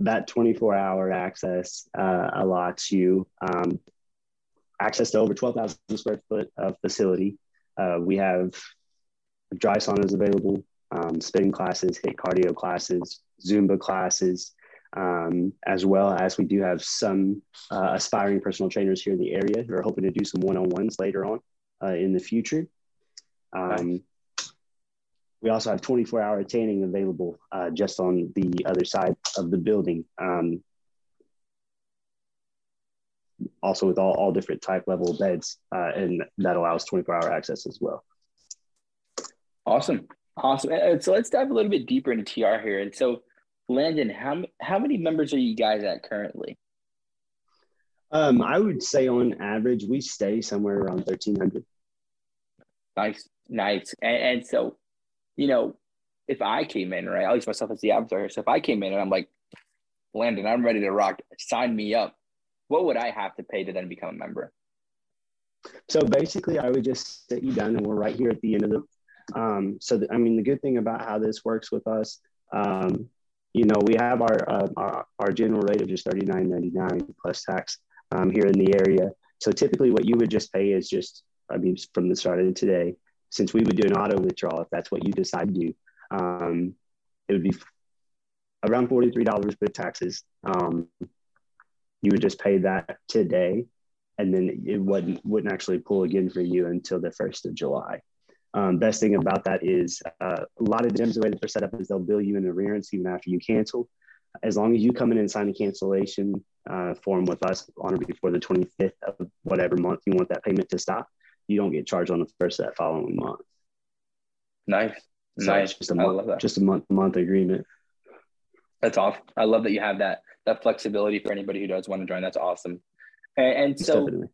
that 24 hour access uh, allots you um, access to over 12,000 square foot of facility. Uh, we have dry saunas available, um, spinning classes, HIIT cardio classes, Zumba classes, um, as well as we do have some uh, aspiring personal trainers here in the area who are hoping to do some one on ones later on uh, in the future. Um, we also have 24 hour attaining available uh, just on the other side of the building. Um, also with all, all different type level beds uh, and that allows 24 hour access as well. Awesome. Awesome. And so let's dive a little bit deeper into TR here. And so, Landon, how, how many members are you guys at currently? Um, I would say on average, we stay somewhere around 1300. Nice, nice. And, and so, you know, if I came in, right, at least myself as the avatar here. So if I came in and I'm like, Landon, I'm ready to rock, sign me up. What would I have to pay to then become a member? So basically, I would just sit you down, and we're right here at the end of the. Um, so the, I mean, the good thing about how this works with us, um, you know, we have our, uh, our our general rate of just thirty nine ninety nine plus tax um, here in the area. So typically, what you would just pay is just, I mean, from the start of today, since we would do an auto withdrawal if that's what you decide to do, um, it would be around forty three dollars with taxes. Um, you would just pay that today and then it wouldn't wouldn't actually pull again for you until the first of July. Um, best thing about that is uh, a lot of gyms the way that they're set up is they'll bill you in arrears even after you cancel. As long as you come in and sign a cancellation uh, form with us on or before the 25th of whatever month you want that payment to stop, you don't get charged on the first of that following month. Nice, So nice. just a month, just a month month agreement. That's awesome. I love that you have that that flexibility for anybody who does want to join. That's awesome. And, and so Definitely.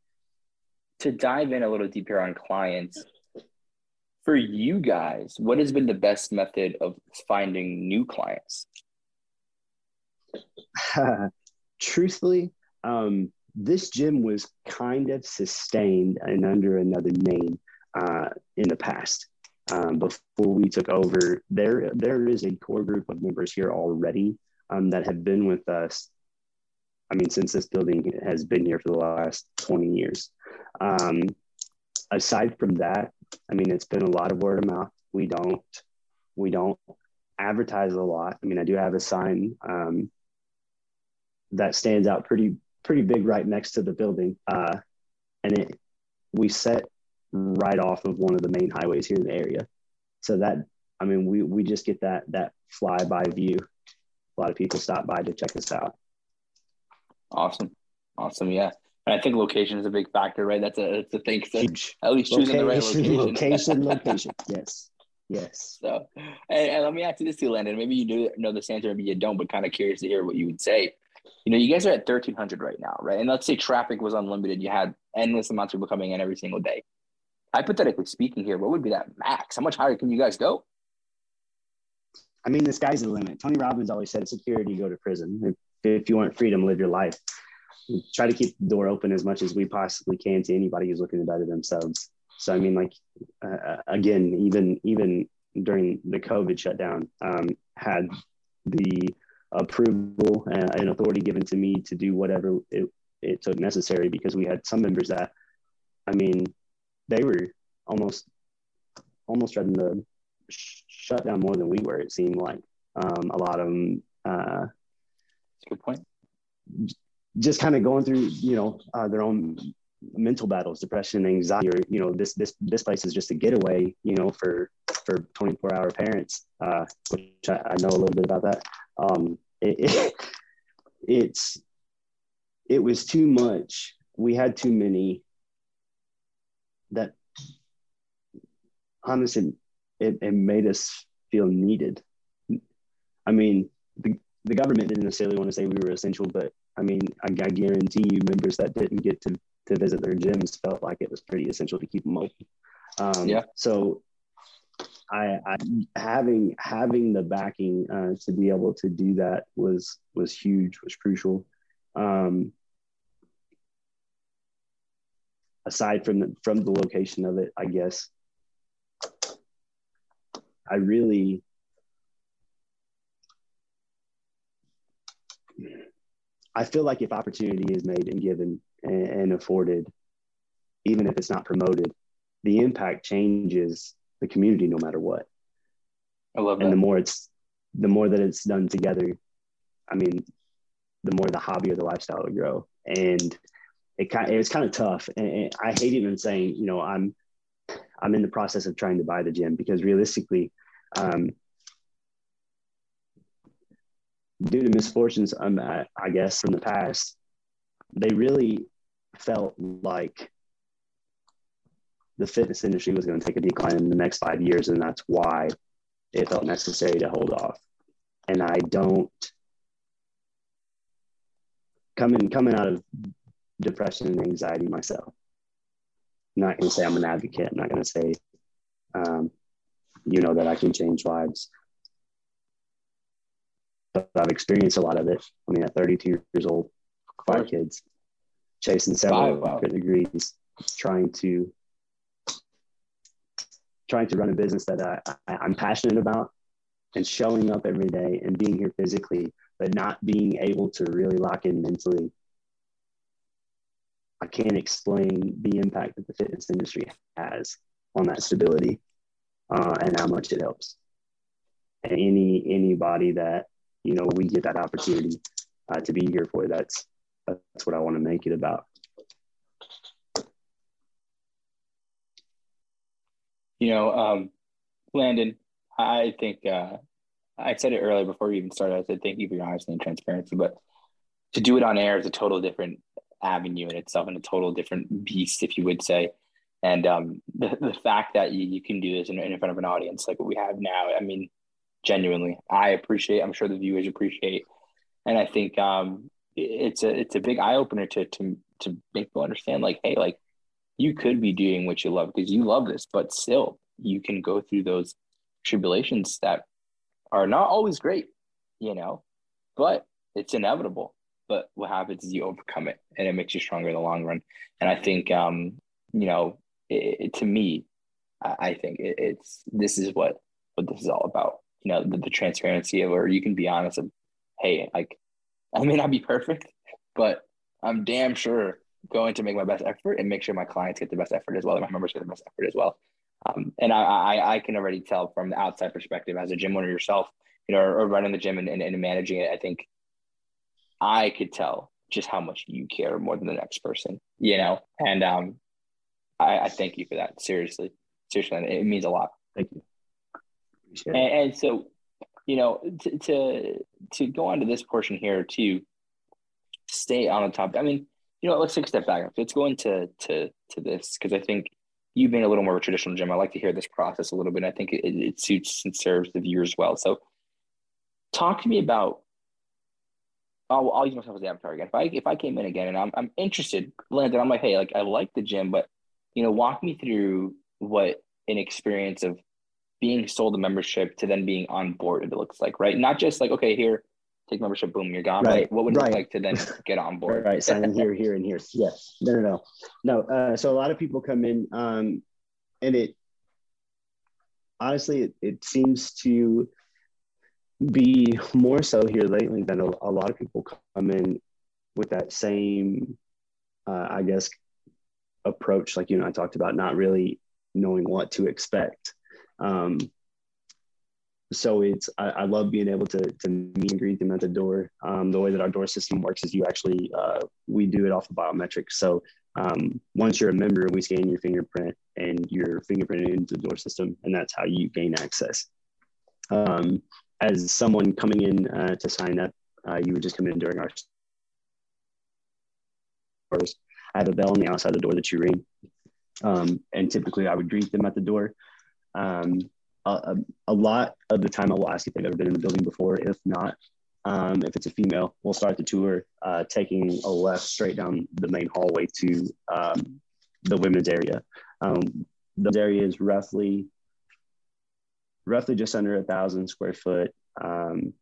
to dive in a little deeper on clients, for you guys, what has been the best method of finding new clients? truthfully, um, this gym was kind of sustained and under another name uh, in the past. Um, before we took over, there there is a core group of members here already um, that have been with us. I mean, since this building has been here for the last 20 years. Um, aside from that, I mean, it's been a lot of word of mouth. We don't we don't advertise a lot. I mean, I do have a sign um, that stands out pretty pretty big right next to the building, uh, and it we set right off of one of the main highways here in the area. So that I mean, we we just get that that flyby view. A lot of people stop by to check us out. Awesome, awesome, yeah. And I think location is a big factor, right? That's a that's a thing. So Huge at least choosing the right location, location. location, location. Yes, yes. So, and, and let me ask you this too, Landon. Maybe you do know this answer, maybe you don't, but kind of curious to hear what you would say. You know, you guys are at 1,300 right now, right? And let's say traffic was unlimited. You had endless amounts of people coming in every single day. Hypothetically speaking here, what would be that max? How much higher can you guys go? I mean, the sky's the limit. Tony Robbins always said, "Security, go to prison." If if you want freedom, live your life. Try to keep the door open as much as we possibly can to anybody who's looking to better themselves. So I mean, like uh, again, even even during the COVID shutdown, um, had the approval and authority given to me to do whatever it, it took necessary because we had some members that, I mean, they were almost almost threatening to sh- shut down more than we were. It seemed like um, a lot of them. Uh, That's a good point. Just kind of going through, you know, uh, their own mental battles, depression, anxiety, or you know, this this this place is just a getaway, you know, for for 24 hour parents, uh, which I, I, know a little bit about that. Um, it, it, it's it was too much. We had too many that honestly it, it made us feel needed. I mean, the, the government didn't necessarily want to say we were essential, but I mean, I, I guarantee you members that didn't get to, to visit their gyms felt like it was pretty essential to keep them open. Um, yeah. So I, I, having having the backing uh, to be able to do that was was huge, was crucial. Um, aside from the, from the location of it, I guess I really I feel like if opportunity is made and given and, and afforded, even if it's not promoted, the impact changes the community no matter what. I love that. And the more it's the more that it's done together, I mean, the more the hobby or the lifestyle will grow. And it kind it was kind of tough. And I hate even saying, you know, I'm I'm in the process of trying to buy the gym because realistically, um, due to misfortunes, um, I, I guess from the past, they really felt like the fitness industry was going to take a decline in the next five years, and that's why it felt necessary to hold off. And I don't coming coming out of depression and anxiety myself. I'm not going to say I'm an advocate. I'm not going to say, um, you know, that I can change lives. But I've experienced a lot of it. I mean, at 32 years old, five kids, chasing several wow. degrees, trying to trying to run a business that I, I, am passionate about and showing up every day and being here physically, but not being able to really lock in mentally. I can't explain the impact that the fitness industry has on that stability uh, and how much it helps. And any anybody that you know we get that opportunity uh, to be here for, that's that's what I want to make it about. You know, um, Landon, I think uh, I said it earlier before we even started. I said thank you for your honesty and transparency, but to do it on air is a total different avenue in itself and a total different beast, if you would say. And um, the, the fact that you, you can do this in, in front of an audience like what we have now, I mean, genuinely, I appreciate. I'm sure the viewers appreciate, and I think um, it's a it's a big eye opener to to to make people understand like, hey, like you could be doing what you love because you love this, but still you can go through those tribulations that are not always great, you know, but it's inevitable. But what happens is you overcome it and it makes you stronger in the long run. And I think, um, you know, it, it, to me, I, I think it, it's this is what what this is all about. You know, the, the transparency of where you can be honest of, hey, like I may not be perfect, but I'm damn sure going to make my best effort and make sure my clients get the best effort as well, and my members get the best effort as well. Um, and I, I, I can already tell from the outside perspective as a gym owner yourself, you know, or, or running the gym and, and, and managing it. I think I could tell just how much you care more than the next person, you know. And um, I, I thank you for that. Seriously, seriously, it means a lot. Thank you. And, and, so, you know, to, to to go on to this portion here to stay on the topic. I mean, you know, let's take a step back. Let's go into to to this because I think you being a little more of a traditional gym, I like to hear this process a little bit. I think it, it suits and serves the viewers well. So, talk to me about. I'll, I'll use myself as the avatar again. If I if I came in again and I'm I'm interested, Landon, I'm like, hey, like I like the gym, but you know, walk me through what an experience of being sold a membership to then being on board it looks like, right? Not just like, okay, here, take membership, boom, you're gone. Right, Like, what would it right. look like to then get on board? Right, sign here, here, and here. Yes. no, no, no, no. Uh, so a lot of people come in, um, and it honestly, it, it seems to be more so here lately than a, a lot of people come in with that same, uh, I guess, approach, like you and I talked about, not really knowing what to expect. Um, so it's I, I love being able to to meet and greet them at the door. Um, the way that our door system works is you actually uh, we do it off of biometrics. So um, once you're a member, we scan your fingerprint and your fingerprint into the door system, and that's how you gain access. Um, as someone coming in uh, to sign up, uh, you would just come in during our doors. I have a bell on the outside of the door that you ring, um, and typically I would greet them at the door. Um, a, a lot of the time I will ask if they've ever been in the building before. If not, um, if it's a female, we'll start the tour uh, taking a left straight down the main hallway to um, the women's area. Um, the area is roughly roughly just under a thousand square foot. Um,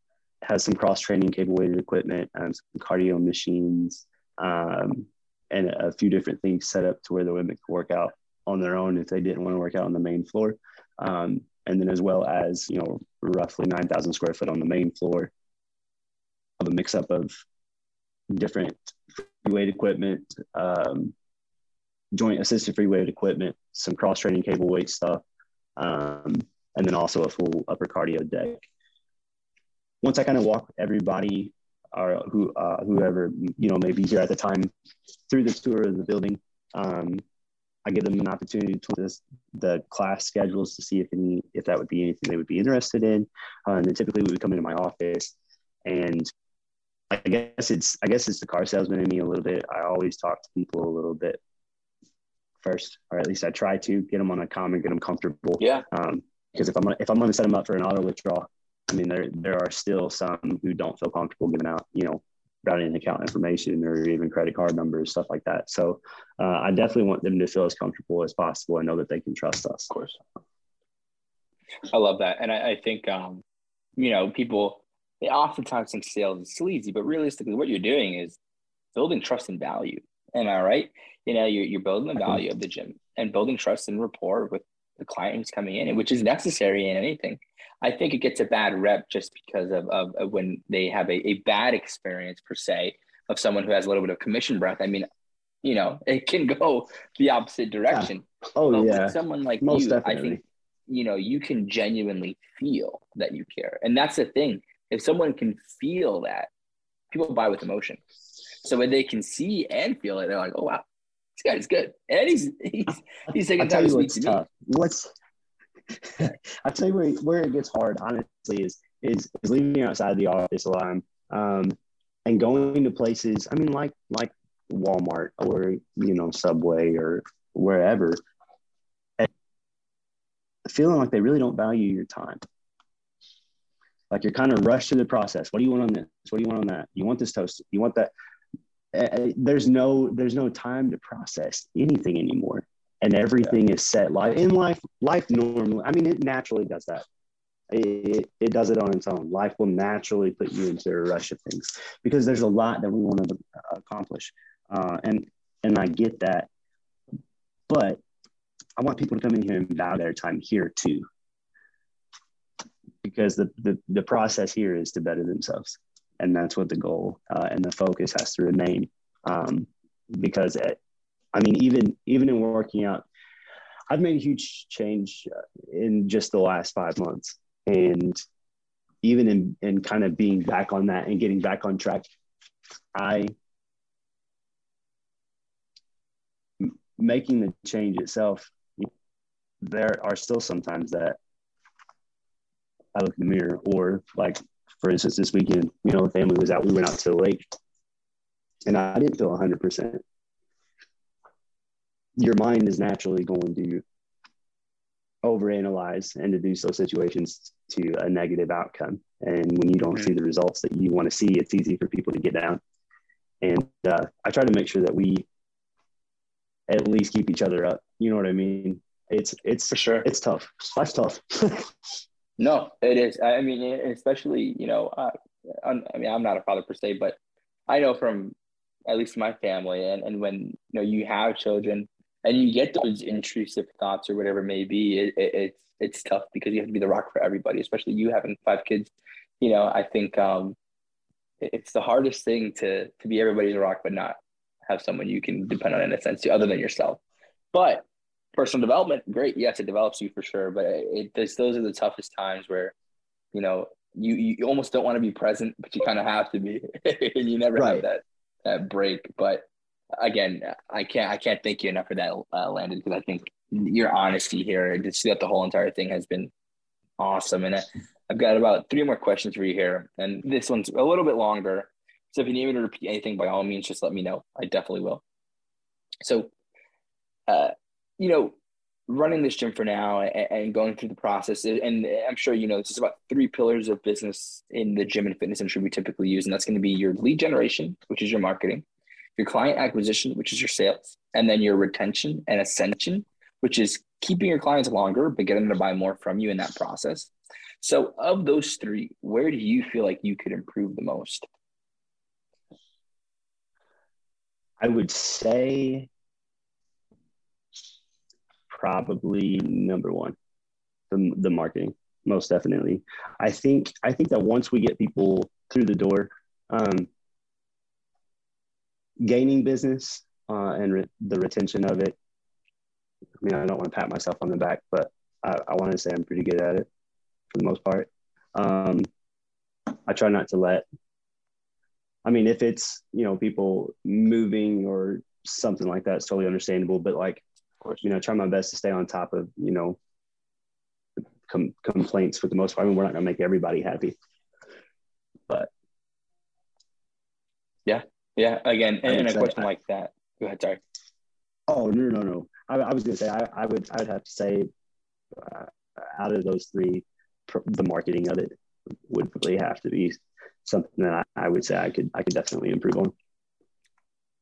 has some cross training cable weighted equipment, some cardio machines, um, and a few different things set up to where the women can work out on their own if they didn't want to work out on the main floor. Um, and then as well as you know roughly 9000 square foot on the main floor of a mix up of different free weight equipment um, joint assisted free weight equipment some cross training cable weight stuff um, and then also a full upper cardio deck. Once i kind of walk everybody or who uh, whoever you know may be here at the time through the tour of the building um, I give them an opportunity to this, the class schedules to see if any if that would be anything they would be interested in. Uh, and then typically we would come into my office, and I guess it's I guess it's the car salesman in me a little bit. I always talk to people a little bit first, or at least I try to get them on a common, get them comfortable. Yeah. Um, because if I'm gonna, if I'm going to set them up for an auto withdrawal, I mean there there are still some who don't feel comfortable giving out you know routing account information or even credit card numbers, stuff like that. So uh, I definitely want them to feel as comfortable as possible and know that they can trust us. Of course. I love that. And I, I think, um, you know, people, they oftentimes think sales is sleazy, but realistically, what you're doing is building trust and value. Am I right? You know, you're, you're building the value of the gym and building trust and rapport with the client who's coming in, which is necessary in anything. I think it gets a bad rep just because of, of, of when they have a, a bad experience per se of someone who has a little bit of commission breath. I mean, you know, it can go the opposite direction. Yeah. Oh but yeah, someone like Most you, definitely. I think you know you can genuinely feel that you care, and that's the thing. If someone can feel that, people buy with emotion. So when they can see and feel it, they're like, "Oh wow, this guy's good," and he's he's he's taking time to speak what's to me. tough. What's I'll tell you where, where it gets hard, honestly, is is is leaving outside the office a lot um, and going to places. I mean, like like Walmart or you know Subway or wherever, and feeling like they really don't value your time. Like you're kind of rushed through the process. What do you want on this? What do you want on that? You want this toast? You want that? Uh, there's no there's no time to process anything anymore and everything is set life in life life normally i mean it naturally does that. It, it does it on its own. Life will naturally put you into a rush of things because there's a lot that we want to accomplish. Uh, and and i get that. But i want people to come in here and value their time here too. Because the, the the process here is to better themselves. And that's what the goal uh, and the focus has to remain um, because it, I mean, even even in working out, I've made a huge change in just the last five months, and even in in kind of being back on that and getting back on track, I making the change itself. There are still sometimes that I look in the mirror, or like for instance, this weekend, you know, the family was out. We went out to the lake, and I didn't feel 100 percent your mind is naturally going to overanalyze and deduce those situations to a negative outcome. And when you don't mm-hmm. see the results that you want to see, it's easy for people to get down. And uh, I try to make sure that we at least keep each other up. You know what I mean? It's it's for sure. It's tough. Life's tough. no, it is. I mean, especially you know, uh, I mean, I'm not a father per se, but I know from at least my family, and, and when you know you have children and you get those intrusive thoughts or whatever it may be, it, it, it's it's tough because you have to be the rock for everybody, especially you having five kids. You know, I think um, it's the hardest thing to to be everybody's rock, but not have someone you can depend on in a sense, other than yourself. But personal development, great. Yes, it develops you for sure, but it, it those are the toughest times where, you know, you you almost don't want to be present, but you kind of have to be, and you never right. have that that break. But again, I can't I can't thank you enough for that, uh, Landon, because I think your honesty here to see that the whole entire thing has been awesome. And I, I've got about three more questions for you here, and this one's a little bit longer. So if you need me to repeat anything, by all means, just let me know. I definitely will. So, uh, you know, running this gym for now and, and, going through the process, and I'm sure you know this is about three pillars of business in the gym and fitness industry we typically use, and that's going to be your lead generation, which is your marketing, your client acquisition, which is your sales, and then your retention and ascension, which is keeping your clients longer but getting them to buy more from you in that process. So, of those three, where do you feel like you could improve the most? I would say probably number one, the, the marketing, most definitely. I think I think that once we get people through the door, um, gaining business uh, and re- the retention of it. I mean, I don't want to pat myself on the back, but I, I want to say I'm pretty good at it for the most part. Um, I try not to let. I mean, if it's you know people moving or something like that, it's totally understandable. But like course. You know, try my best to stay on top of, you know, com- complaints for the most part. I mean, we're not going to make everybody happy, but yeah, yeah. Again, and, and a question I, like that. Go ahead. Sorry. Oh no, no, no. I, I was going to say I, I would I would have to say uh, out of those three, the marketing of it would really have to be something that I, I would say I could I could definitely improve on.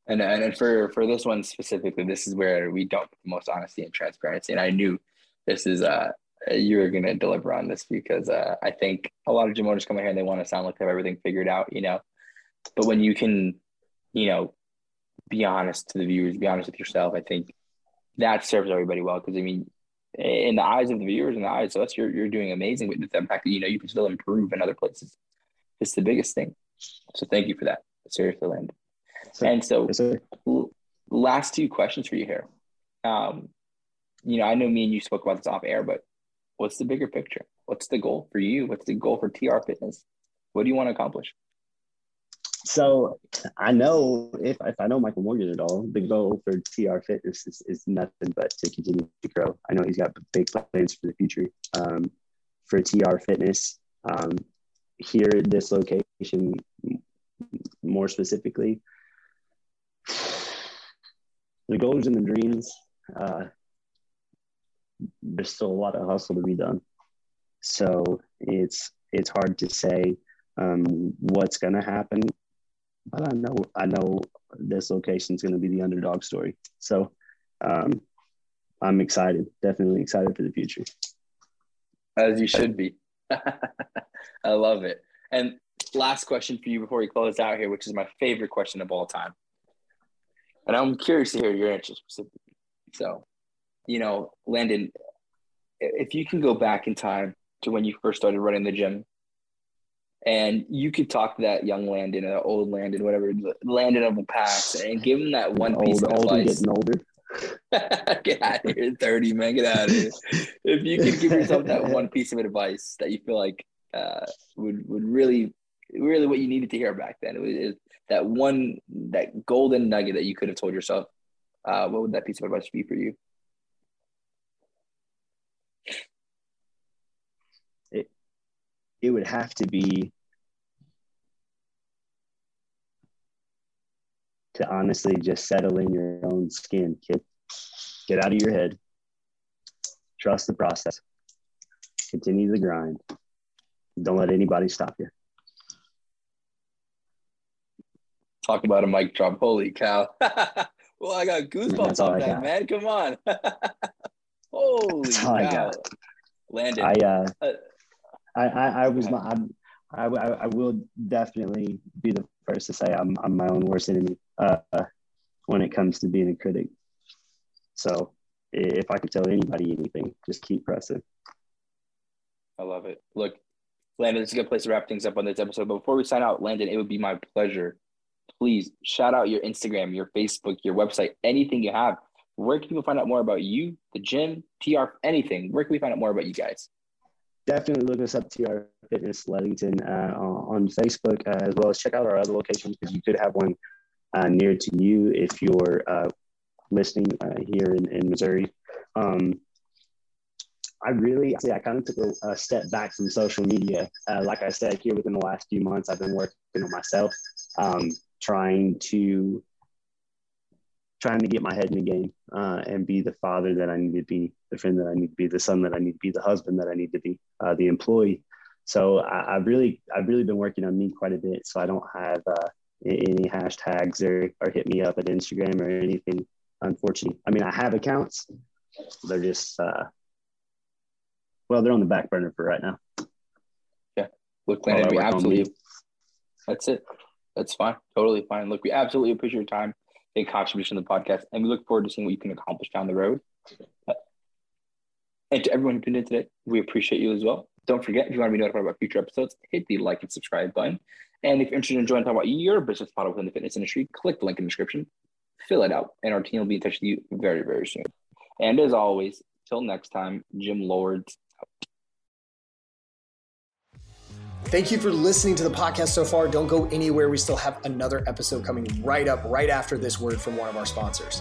And, and for for this one specifically, this is where we don't the most honesty and transparency. And I knew this is uh you were gonna deliver on this because uh, I think a lot of gym owners come in here and they want to sound like they have everything figured out, you know. But when you can, you know, be honest to the viewers, be honest with yourself, I think that serves everybody well. Because I mean, in the eyes of the viewers, in the eyes of us, you're you're doing amazing with the fact that you know you can still improve in other places. It's the biggest thing. So thank you for that. Seriously, Landon and so, yes, last two questions for you here. Um, you know, I know me and you spoke about this off air, but what's the bigger picture? What's the goal for you? What's the goal for TR Fitness? What do you want to accomplish? So I know if, if I know Michael Morgan at all, the goal for TR Fitness is, is nothing but to continue to grow. I know he's got big plans for the future. Um, for TR Fitness, um, here at this location, more specifically, the goals and the dreams, uh, there's still a lot of hustle to be done. So it's it's hard to say um, what's going to happen, but I know I know this location is going to be the underdog story. So um, I'm excited, definitely excited for the future. As you should be. I love it. And last question for you before we close out here, which is my favorite question of all time and I'm curious to hear your answer specifically. So, you know, Landon, if you can go back in time to when you first started running the gym, and you could talk to that young Landon or old Landon, whatever Landon of the past, and give him that one piece of advice. Getting older. get out of here, thirty man. Get out of here. if you could give yourself that one piece of advice that you feel like uh, would would really, really what you needed to hear back then, it was that one that golden nugget that you could have told yourself uh, what would that piece of advice be for you it it would have to be to honestly just settle in your own skin kid get out of your head trust the process continue the grind don't let anybody stop you Talk about a mic drop. Holy cow. well, I got goosebumps on that, man. Come on. Holy That's cow. I got. Landon. I, uh, uh, I, I, I was, I'm, I, I, I, will definitely be the first to say I'm, I'm my own worst enemy uh, when it comes to being a critic. So if I could tell anybody anything, just keep pressing. I love it. Look, Landon, this is a good place to wrap things up on this episode. But before we sign out, Landon, it would be my pleasure. Please shout out your Instagram, your Facebook, your website, anything you have. Where can people find out more about you, the gym, TR, anything? Where can we find out more about you guys? Definitely look us up, TR Fitness Ludington, uh, on Facebook, uh, as well as check out our other locations because you could have one uh, near to you if you're uh, listening uh, here in, in Missouri. Um, I really, I kind of took a, a, step back from social media. Uh, like I said, here within the last few months, I've been working on myself, um, trying to trying to get my head in the game uh, and be the father that I need to be, the friend that I need to be, the son that I need to be, the husband that I need to be, uh, the employee. So I, have really, I've really been working on me quite a bit. So I don't have uh, any hashtags or, or hit me up at Instagram or anything. Unfortunately, I mean I have accounts. They're just uh, well, they're on the back burner for right now. Yeah. Look, Landon, we absolutely. That's it. That's fine. Totally fine. Look, we absolutely appreciate your time and contribution to the podcast, and we look forward to seeing what you can accomplish down the road. And to everyone who tuned in today, we appreciate you as well. Don't forget, if you want to be notified about future episodes, hit the like and subscribe button. And if you're interested in joining talk about your business model within the fitness industry, click the link in the description, fill it out, and our team will be in touch with you very, very soon. And as always, till next time, Gym Lords Thank you for listening to the podcast so far. Don't go anywhere. We still have another episode coming right up, right after this word from one of our sponsors.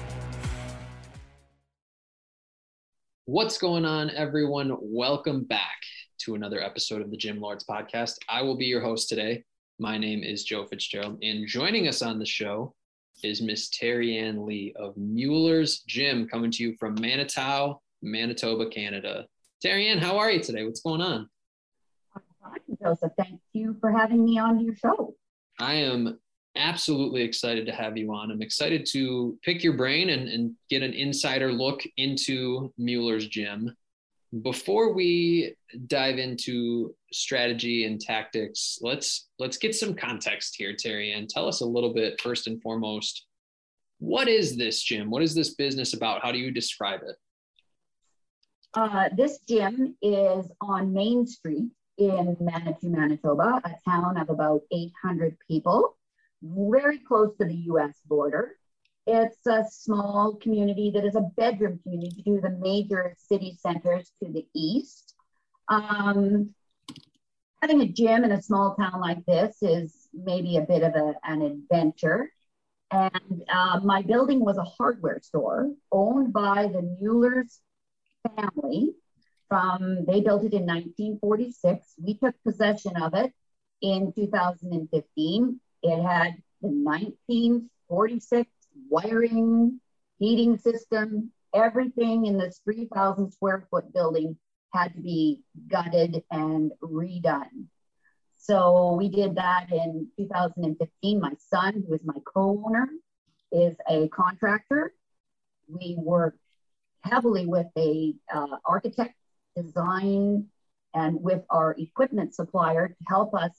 What's going on, everyone? Welcome back to another episode of the Gym Lords podcast. I will be your host today. My name is Joe Fitzgerald, and joining us on the show is Miss Terriane Lea of Mueller's Gym, coming to you from Manitou, Manitoba, Canada. Terry Ann, how are you today? What's going on? Joseph. Thank you for having me on your show. I am absolutely excited to have you on. I'm excited to pick your brain and, and get an insider look into Mueller's gym. Before we dive into strategy and tactics, let's let's get some context here, Terry, and tell us a little bit first and foremost. What is this gym? What is this business about? How do you describe it? Uh, this gym is on Main Street in Manitou, Manitoba, a town of about 800 people, very close to the US border. It's a small community that is a bedroom community to the major city centers to the east. Um, having a gym in a small town like this is maybe a bit of a, an adventure. And uh, my building was a hardware store owned by the Muellers family from, they built it in 1946. We took possession of it in 2015. It had the 1946 wiring, heating system, everything in this 3,000 square foot building had to be gutted and redone. So we did that in 2015. My son, who is my co owner, is a contractor. We worked heavily with a uh, architect design and with our equipment supplier to help us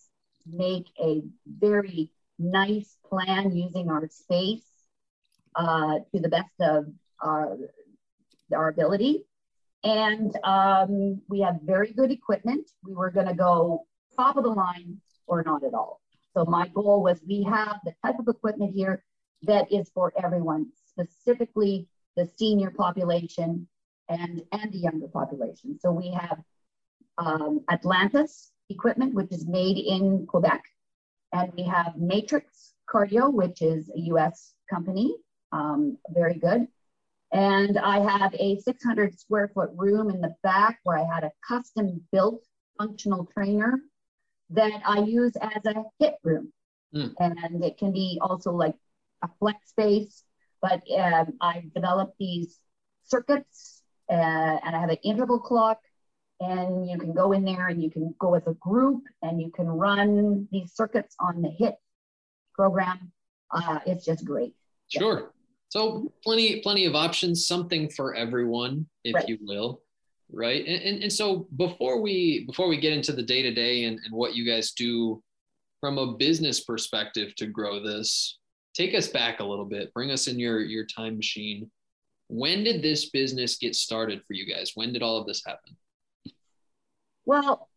make a very nice plan using our space uh, to the best of our, our ability. And um, we have very good equipment. We were going to go top of the line or not at all. So my goal was we have the type of equipment here that is for everyone, specifically the senior population and, and the younger population. So we have um, Atlantis equipment, which is made in Quebec. And we have Matrix Cardio, which is a US company, um, very good. And I have a 600 square foot room in the back where I had a custom built functional trainer that I use as a HIIT room. Mm. And it can be also like a flex space, but um, I've developed these circuits uh, and I have an interval clock and you can go in there and you can go as a group and you can run these circuits on the HIIT program. Uh, it's just great. Sure. Yeah. So plenty, plenty of options, something for everyone, if right. you will. Right. And, and, and so before we before we get into the day to day and what you guys do from a business perspective to grow this, take us back a little bit. Bring us in your your time machine. When did this business get started for you guys? When did all of this happen? Well,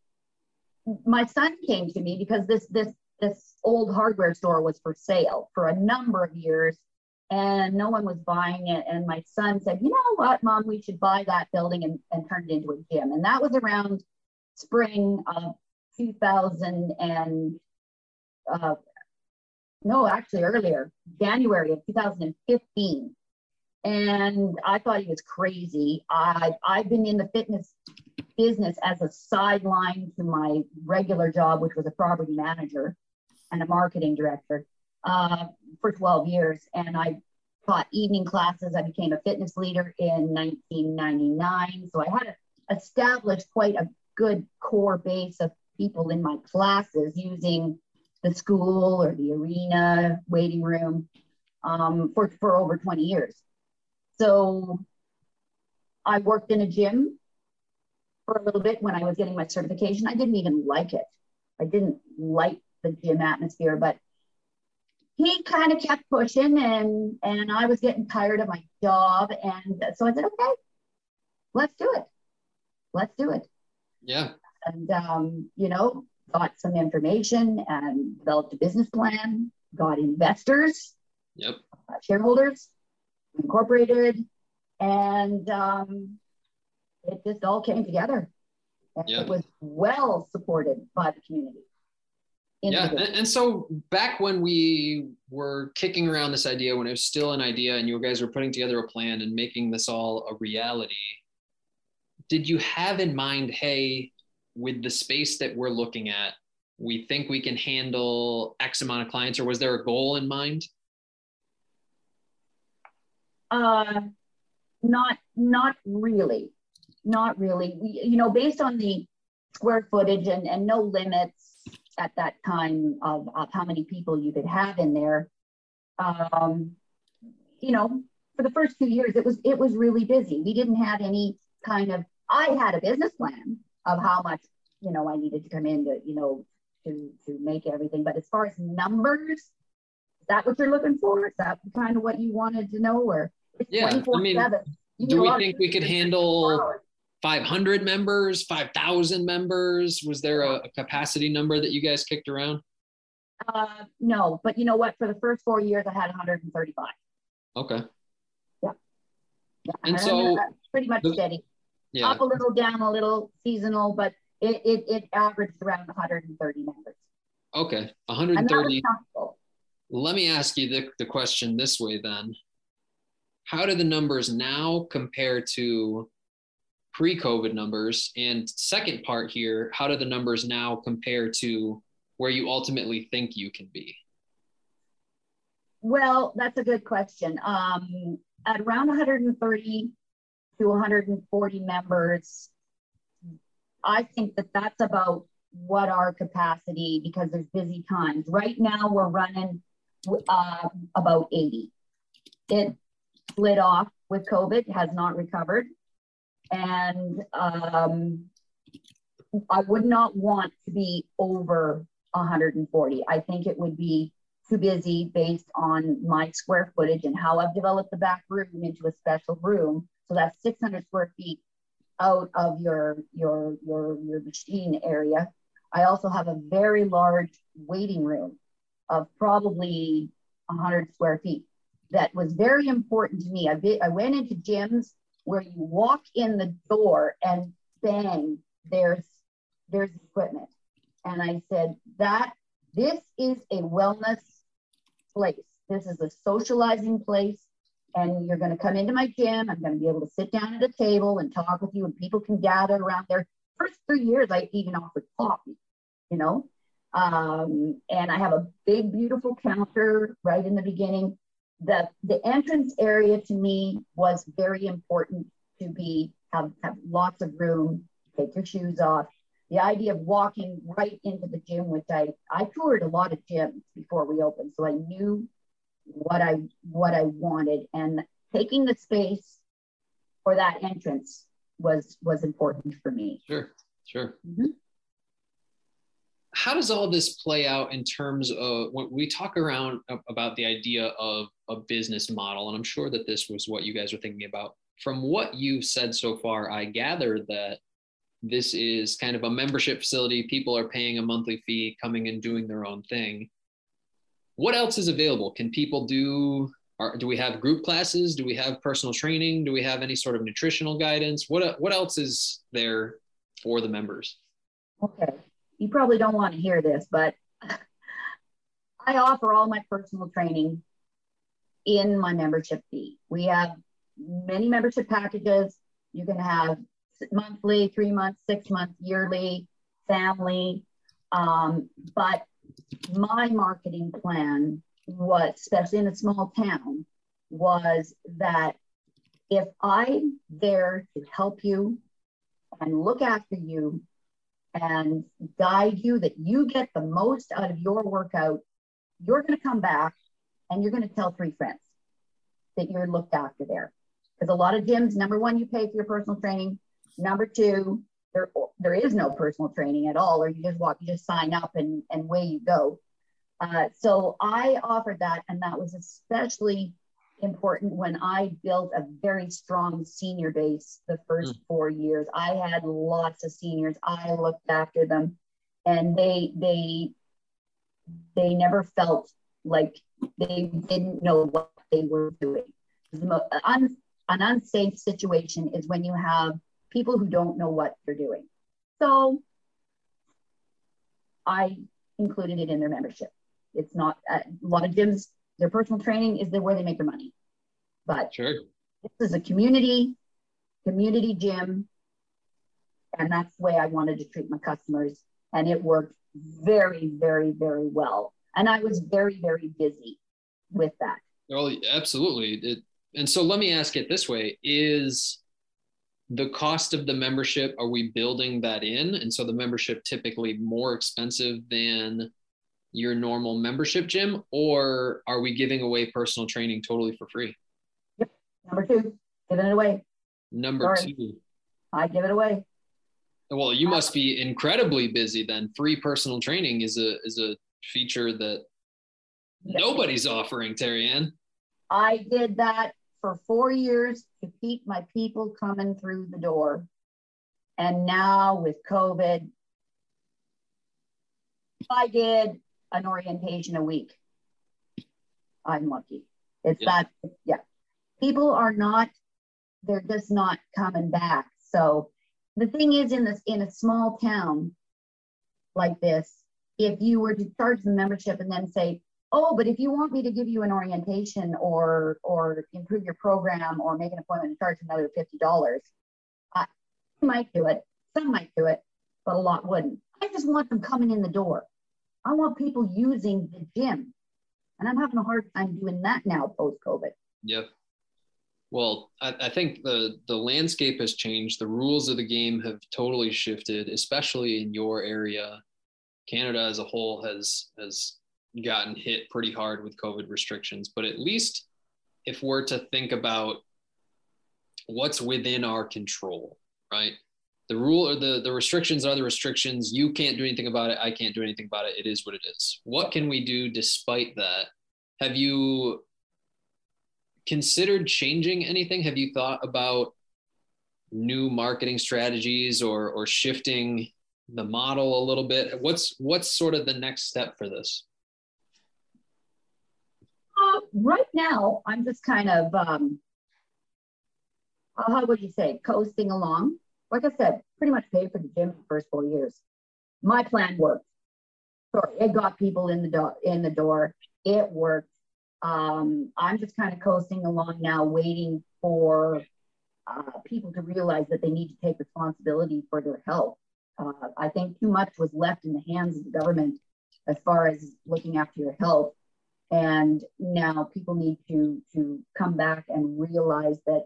my son came to me because this this this old hardware store was for sale for a number of years and no one was buying it. And my son said, You know what, mom, we should buy that building and, and turn it into a gym. And that was around spring of 2000 and uh, no, actually earlier, January of 2015. And I thought he was crazy. I, I've been in the fitness business as a sideline to my regular job, which was a property manager and a marketing director uh, for 12 years. And I taught evening classes. I became a fitness leader in 1999. So I had established quite a good core base of people in my classes using the school or the arena waiting room um, for, for over 20 years. So I worked in a gym for a little bit when I was getting my certification. I didn't even like it. I didn't like the gym atmosphere, but he kind of kept pushing and and I was getting tired of my job. And so I said, okay, let's do it. Let's do it. Yeah. And um, you know, got some information and developed a business plan, got investors, yep, uh, shareholders, incorporated, and um, it just all came together. And yep. It was well supported by the community yeah and, and, so back when we were kicking around this idea when it was still an idea and you guys were putting together a plan and making this all a reality did you have in mind hey with the space that we're looking at we think we can handle x amount of clients or was there a goal in mind uh not not really not really you know based on the square footage and, and no limits at that time of, of how many people you could have in there. Um, you know, for the first two years, it was it was really busy. We didn't have any kind of. I had a business plan of how much you know I needed to come in to you know to to make everything. But as far as numbers, is that what you're looking for? Is that kind of what you wanted to know? Or yeah, I mean, do we think we could handle 500 members, 5,000 members? Was there a, a, capacity number that you guys kicked around? Uh, no, but you know what? For the first four years, I had 135. Okay. Yeah. yeah. And so pretty much the, steady. Yeah. Up a little, down a little, seasonal, but it, it, it averaged around 130 members. Okay. 130. Let me ask you the, the question this way then. How do the numbers now compare to pre-COVID numbers? And second part here, how do the numbers now compare to where you ultimately think you can be? Well, that's a good question. Um, at around 130 to 140 members, I think that that's about what our capacity because there's busy times. Right now, we're running uh, about 80. It slid off with COVID, has not recovered and um, I would not want to be over 140. I think it would be too busy based on my square footage and how I've developed the back room into a special room. So that's 600 square feet out of your your your your machine area. I also have a very large waiting room of probably 100 square feet. That was very important to me. I, I went into gyms where you walk in the door and bang, there's there's equipment. And I said that this is a wellness place. This is a socializing place. And you're going to come into my gym. I'm going to be able to sit down at a table and talk with you, and people can gather around there. First three years, I even offered coffee, you know. Um, and I have a big, beautiful counter right in the beginning. The the entrance area to me was very important to be have, have lots of room. Take your shoes off. The idea of walking right into the gym, which I I toured a lot of gyms before we opened, so I knew what I what I wanted, and taking the space for that entrance was was important for me. Sure, sure. Mhm. How does all this play out in terms of when we talk around about the idea of a business model? And I'm sure that this was what you guys were thinking about. From what you've said so far, I gather that this is kind of a membership facility. People are paying a monthly fee, coming and doing their own thing. What else is available? Can people do? Are, do we have group classes? Do we have personal training? Do we have any sort of nutritional guidance? What what else is there for the members? Okay, you probably don't want to hear this, but I offer all my personal training in my membership fee. We have many membership packages. You can have monthly, three months, six months, yearly, family. Um, but my marketing plan was, especially in a small town, was that if I'm there to help you and look after you and guide you that you get the most out of your workout, you're going to come back and you're going to tell three friends that you're looked after there. Because a lot of gyms, number one, you pay for your personal training. Number two, there, there is no personal training at all, or you just walk, you just sign up and, and away you go. Uh, so I offered that, and that was especially important when I built a very strong senior base the first four years. I had lots of seniors. I looked after them, and they they they never felt like they didn't know what they were doing. The mo- un, an unsafe situation is when you have people who don't know what they're doing. So I included it in their membership. It's not uh, a lot of gyms. Their personal training is the where they make their money, but Sure. this is a community community gym and that's the way i wanted to treat my customers and it worked very very very well and i was very very busy with that Well, absolutely. It, and so let me ask it this way: Is the cost of the membership? Are we building that in? And so the membership typically more expensive than your normal membership gym, or are we giving away personal training totally for free? Yep. number two giving it away Number Sorry. two. i give it away Well, you must be incredibly busy then. Free personal training is a is a feature that nobody's offering, Terriane. i did that for four years to keep my people coming through the door and now with covid i did an orientation a week. I'm lucky. It's Yeah. that yeah. People are not they're just not coming back. So the thing is in this in a small town like this if you were to charge the membership and then say oh but if you want me to give you an orientation or or improve your program or make an appointment and charge another $50 i might do it. Some might do it but a lot wouldn't. I just want them coming in the door i want people using the gym and i'm having a hard time doing that now post covid Yep. Well, I, I think the the landscape has changed. The rules of the game have totally shifted, especially in your area. Canada as a whole has has gotten hit pretty hard with COVID restrictions. But at least if we're to think about what's within our control, right? The rule or the, the restrictions are the restrictions. You can't do anything about it. I can't do anything about it. It is what it is. What can we do despite that? Have you considered changing anything? Have you thought about new marketing strategies or or shifting the model a little bit? What's what's sort of the next step for this? right now, I'm just kind of, um, uh, how would you say, coasting along. Like I said, pretty much paid for the gym the first four years. My plan worked. Sorry, it got people in the door. In the door, it worked. Um, I'm just kind of coasting along now, waiting for uh, people to realize that they need to take responsibility for their health. Uh, I think too much was left in the hands of the government as far as looking after your health. And now people need to, to come back and realize that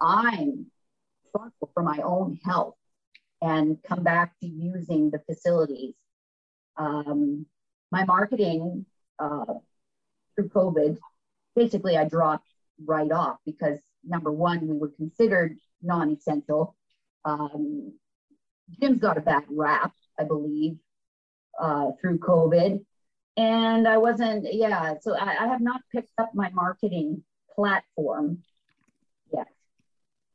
I'm for my own health and come back to using the facilities. Um, my marketing uh, through COVID, basically, I dropped right off because number one, we were considered non essential. Um, Gyms got a bad rap, I believe, uh, through COVID. And I wasn't, yeah, so I, I have not picked up my marketing platform.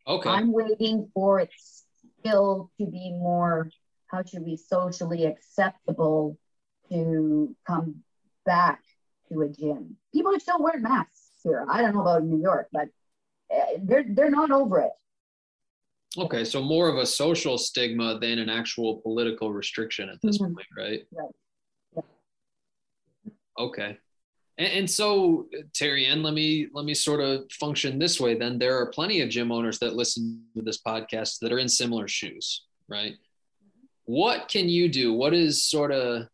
Okay. I'm waiting for it still to be more, how should we socially acceptable to come back to a gym. People are still wearing masks here. I don't know about New York, but uh, they're they're not over it. Okay, so more of a social stigma than an actual political restriction at this Mhm. point, right? Right. Yeah. Okay. And, and so Terriane, let me let me sort of function this way then. There are plenty of gym owners that listen to this podcast that are in similar shoes, right? What can you do? What is sort of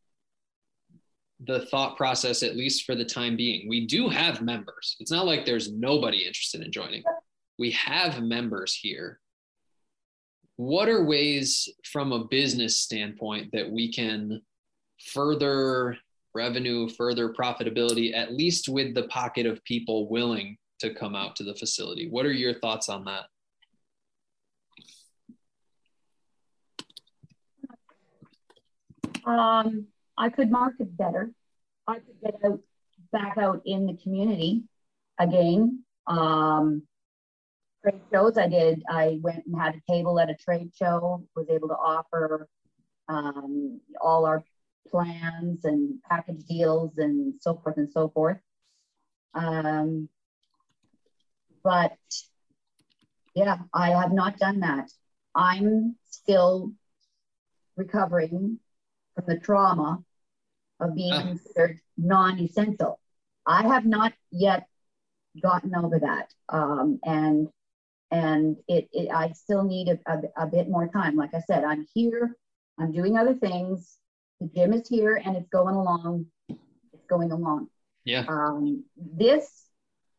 the thought process, at least for the time being? We do have members. It's not like there's nobody interested in joining. We have members here what are ways from a business standpoint that we can further revenue, further profitability, at least with the pocket of people willing to come out to the facility? What are your thoughts on that? Um, I could market better. I could get out back out in the community again. Um, trade shows I did. I went and had a table at a trade show. Was able to offer um, all our plans and package deals and so forth and so forth. Um, but yeah, I have not done that. I'm still recovering from the trauma of being Ah. considered non-essential. I have not yet gotten over that, um, and and it, it I still need a, a, a bit more time. Like I said, I'm here. I'm doing other things. The gym is here, and it's going along. It's going along. Yeah. Um, this,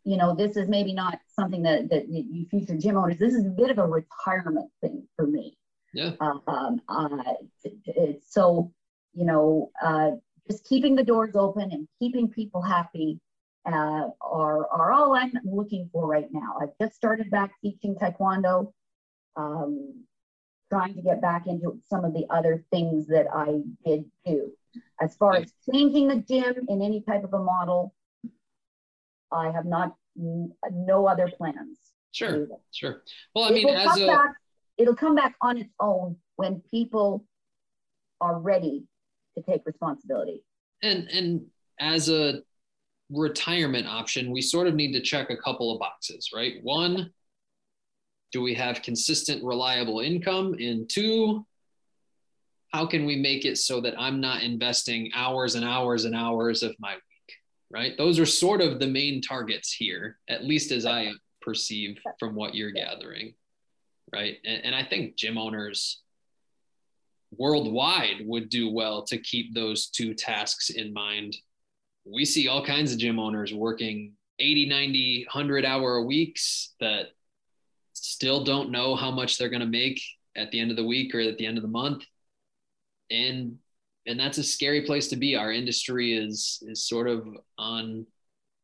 you know, this is maybe not something that that you future gym owners. This is a bit of a retirement thing for me. Yeah. Um, uh, t- t- it's so, you know, uh, just keeping the doors open and keeping people happy uh, are, are all I'm looking for right now. I've just started back teaching Taekwondo, um, trying to get back into some of the other things that I did do. As far as changing the gym in any type of a model, I have not, no other plans. Sure. Sure. Well, I mean, will as a back, it'll come back on its own when people are ready to take responsibility. and and as a retirement option, we sort of need to check a couple of boxes, right? One, do we have consistent, reliable income? And two, how can we make it so that I'm not investing hours and hours and hours of my week, right? Those are sort of the main targets here, at least as I perceive from what you're gathering, right? And, and I think gym owners worldwide would do well to keep those two tasks in mind. We see all kinds of gym owners working 80, 90, 100 hour weeks that still don't know how much they're going to make at the end of the week or at the end of the month. And and that's a scary place to be. Our industry is is sort of on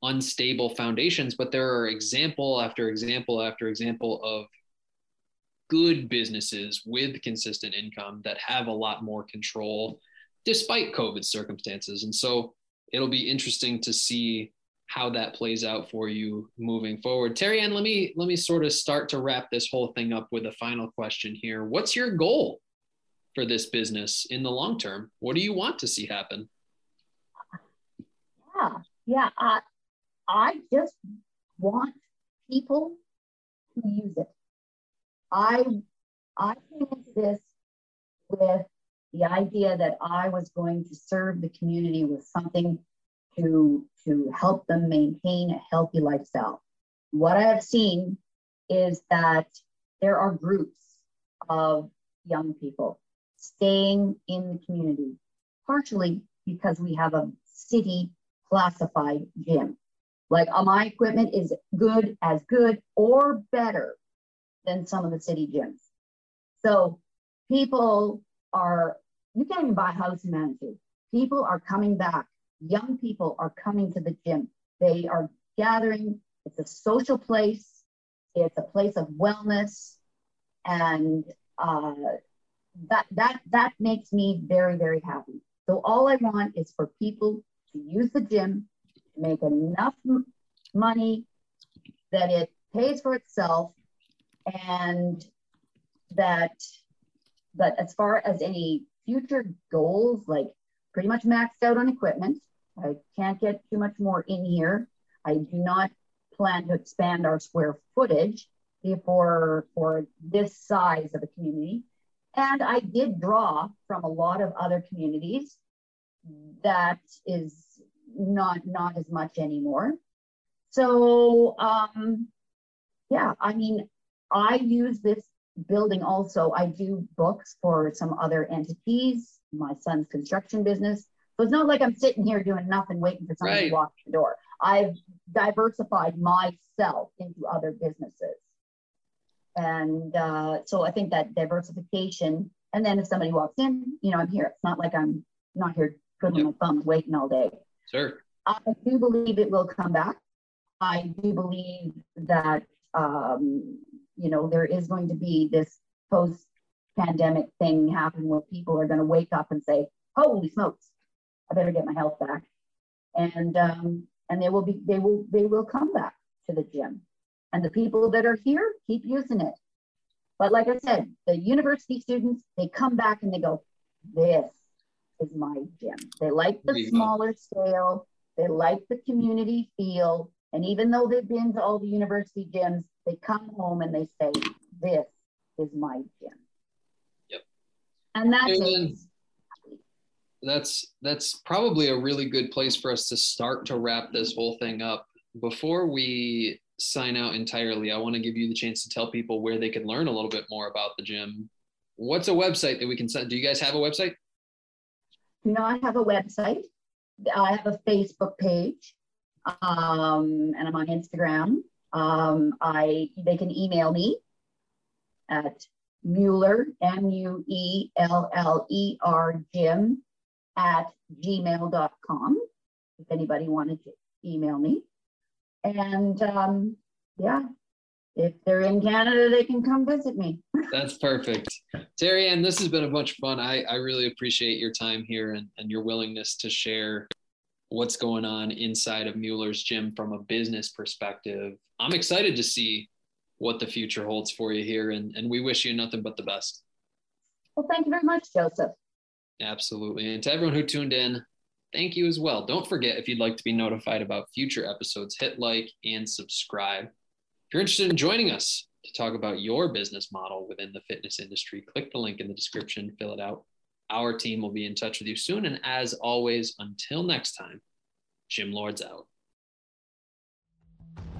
unstable foundations, but there are example after example after example of good businesses with consistent income that have a lot more control despite COVID circumstances. And so it'll be interesting to see how that plays out for you moving forward. Terriane, let me let me sort of start to wrap this whole thing up with a final question here. What's your goal for this business in the long term? What do you want to see happen? Yeah, yeah. I I just want people to use it. I I came into this with the idea that I was going to serve the community with something to to help them maintain a healthy lifestyle. What I have seen is that there are groups of young people staying in the community, partially because we have a city classified gym. Like uh, my equipment is good, as good or better than some of the city gyms. So people are, you can't even buy house in Manitou. People are coming back. Young people are coming to the gym. They are gathering. It's a social place. It's a place of wellness. And uh, that, that, that makes me very, very happy. So all I want is for people to use the gym, make enough m- money that it pays for itself, and that but as far as any future goals, like pretty much maxed out on equipment. I can't get too much more in here. I do not plan to expand our square footage for, for this size of a community. And I did draw from a lot of other communities that is not not as much anymore. So um, yeah, I mean, I use this building also. I do books for some other entities, my son's construction business. So it's not like I'm sitting here doing nothing, waiting for somebody Right. to walk the door. I've diversified myself into other businesses. And uh, so I think that diversification, and then if somebody walks in, you know, I'm here. It's not like I'm not here twiddling my thumbs waiting all day. Sure. I do believe it will come back. I do believe that um, you know there is going to be this post-pandemic thing happen where people are going to wake up and say, "Holy smokes, I better get my health back," and um, and they will be they will they will come back to the gym, and the people that are here keep using it. But like I said, the university students they come back and they go, "This is my gym." They like the go. smaller scale. They like the community feel. And even though they've been to all the university gyms, they come home and they say, This is my gym. Yep. And that And makes that's that's probably a really good place for us to start to wrap this whole thing up. Before we sign out entirely, I want to give you the chance to tell people where they can learn a little bit more about the gym. What's a website that we can send? Do you guys have a website? do not have a website. I have a Facebook page, um, and I'm on Instagram. Um, I they can email me at Mueller M U E L L E R Gym at gmail.com if anybody wanted to email me. And um, yeah, if they're in Canada, they can come visit me. That's perfect. Terriane, this has been a bunch of fun. I, I really appreciate your time here and, and your willingness to share what's going on inside of Mueller's gym from a business perspective. I'm excited to see what the future holds for you here, and, and we wish you nothing but the best. Well, thank you very much, Joseph. Absolutely. And to everyone who tuned in, thank you as well. Don't forget if you'd like to be notified about future episodes, hit like and subscribe. If you're interested in joining us to talk about your business model within the fitness industry, click the link in the description, fill it out. Our team will be in touch with you soon. And as always, until next time, Gym Lords out.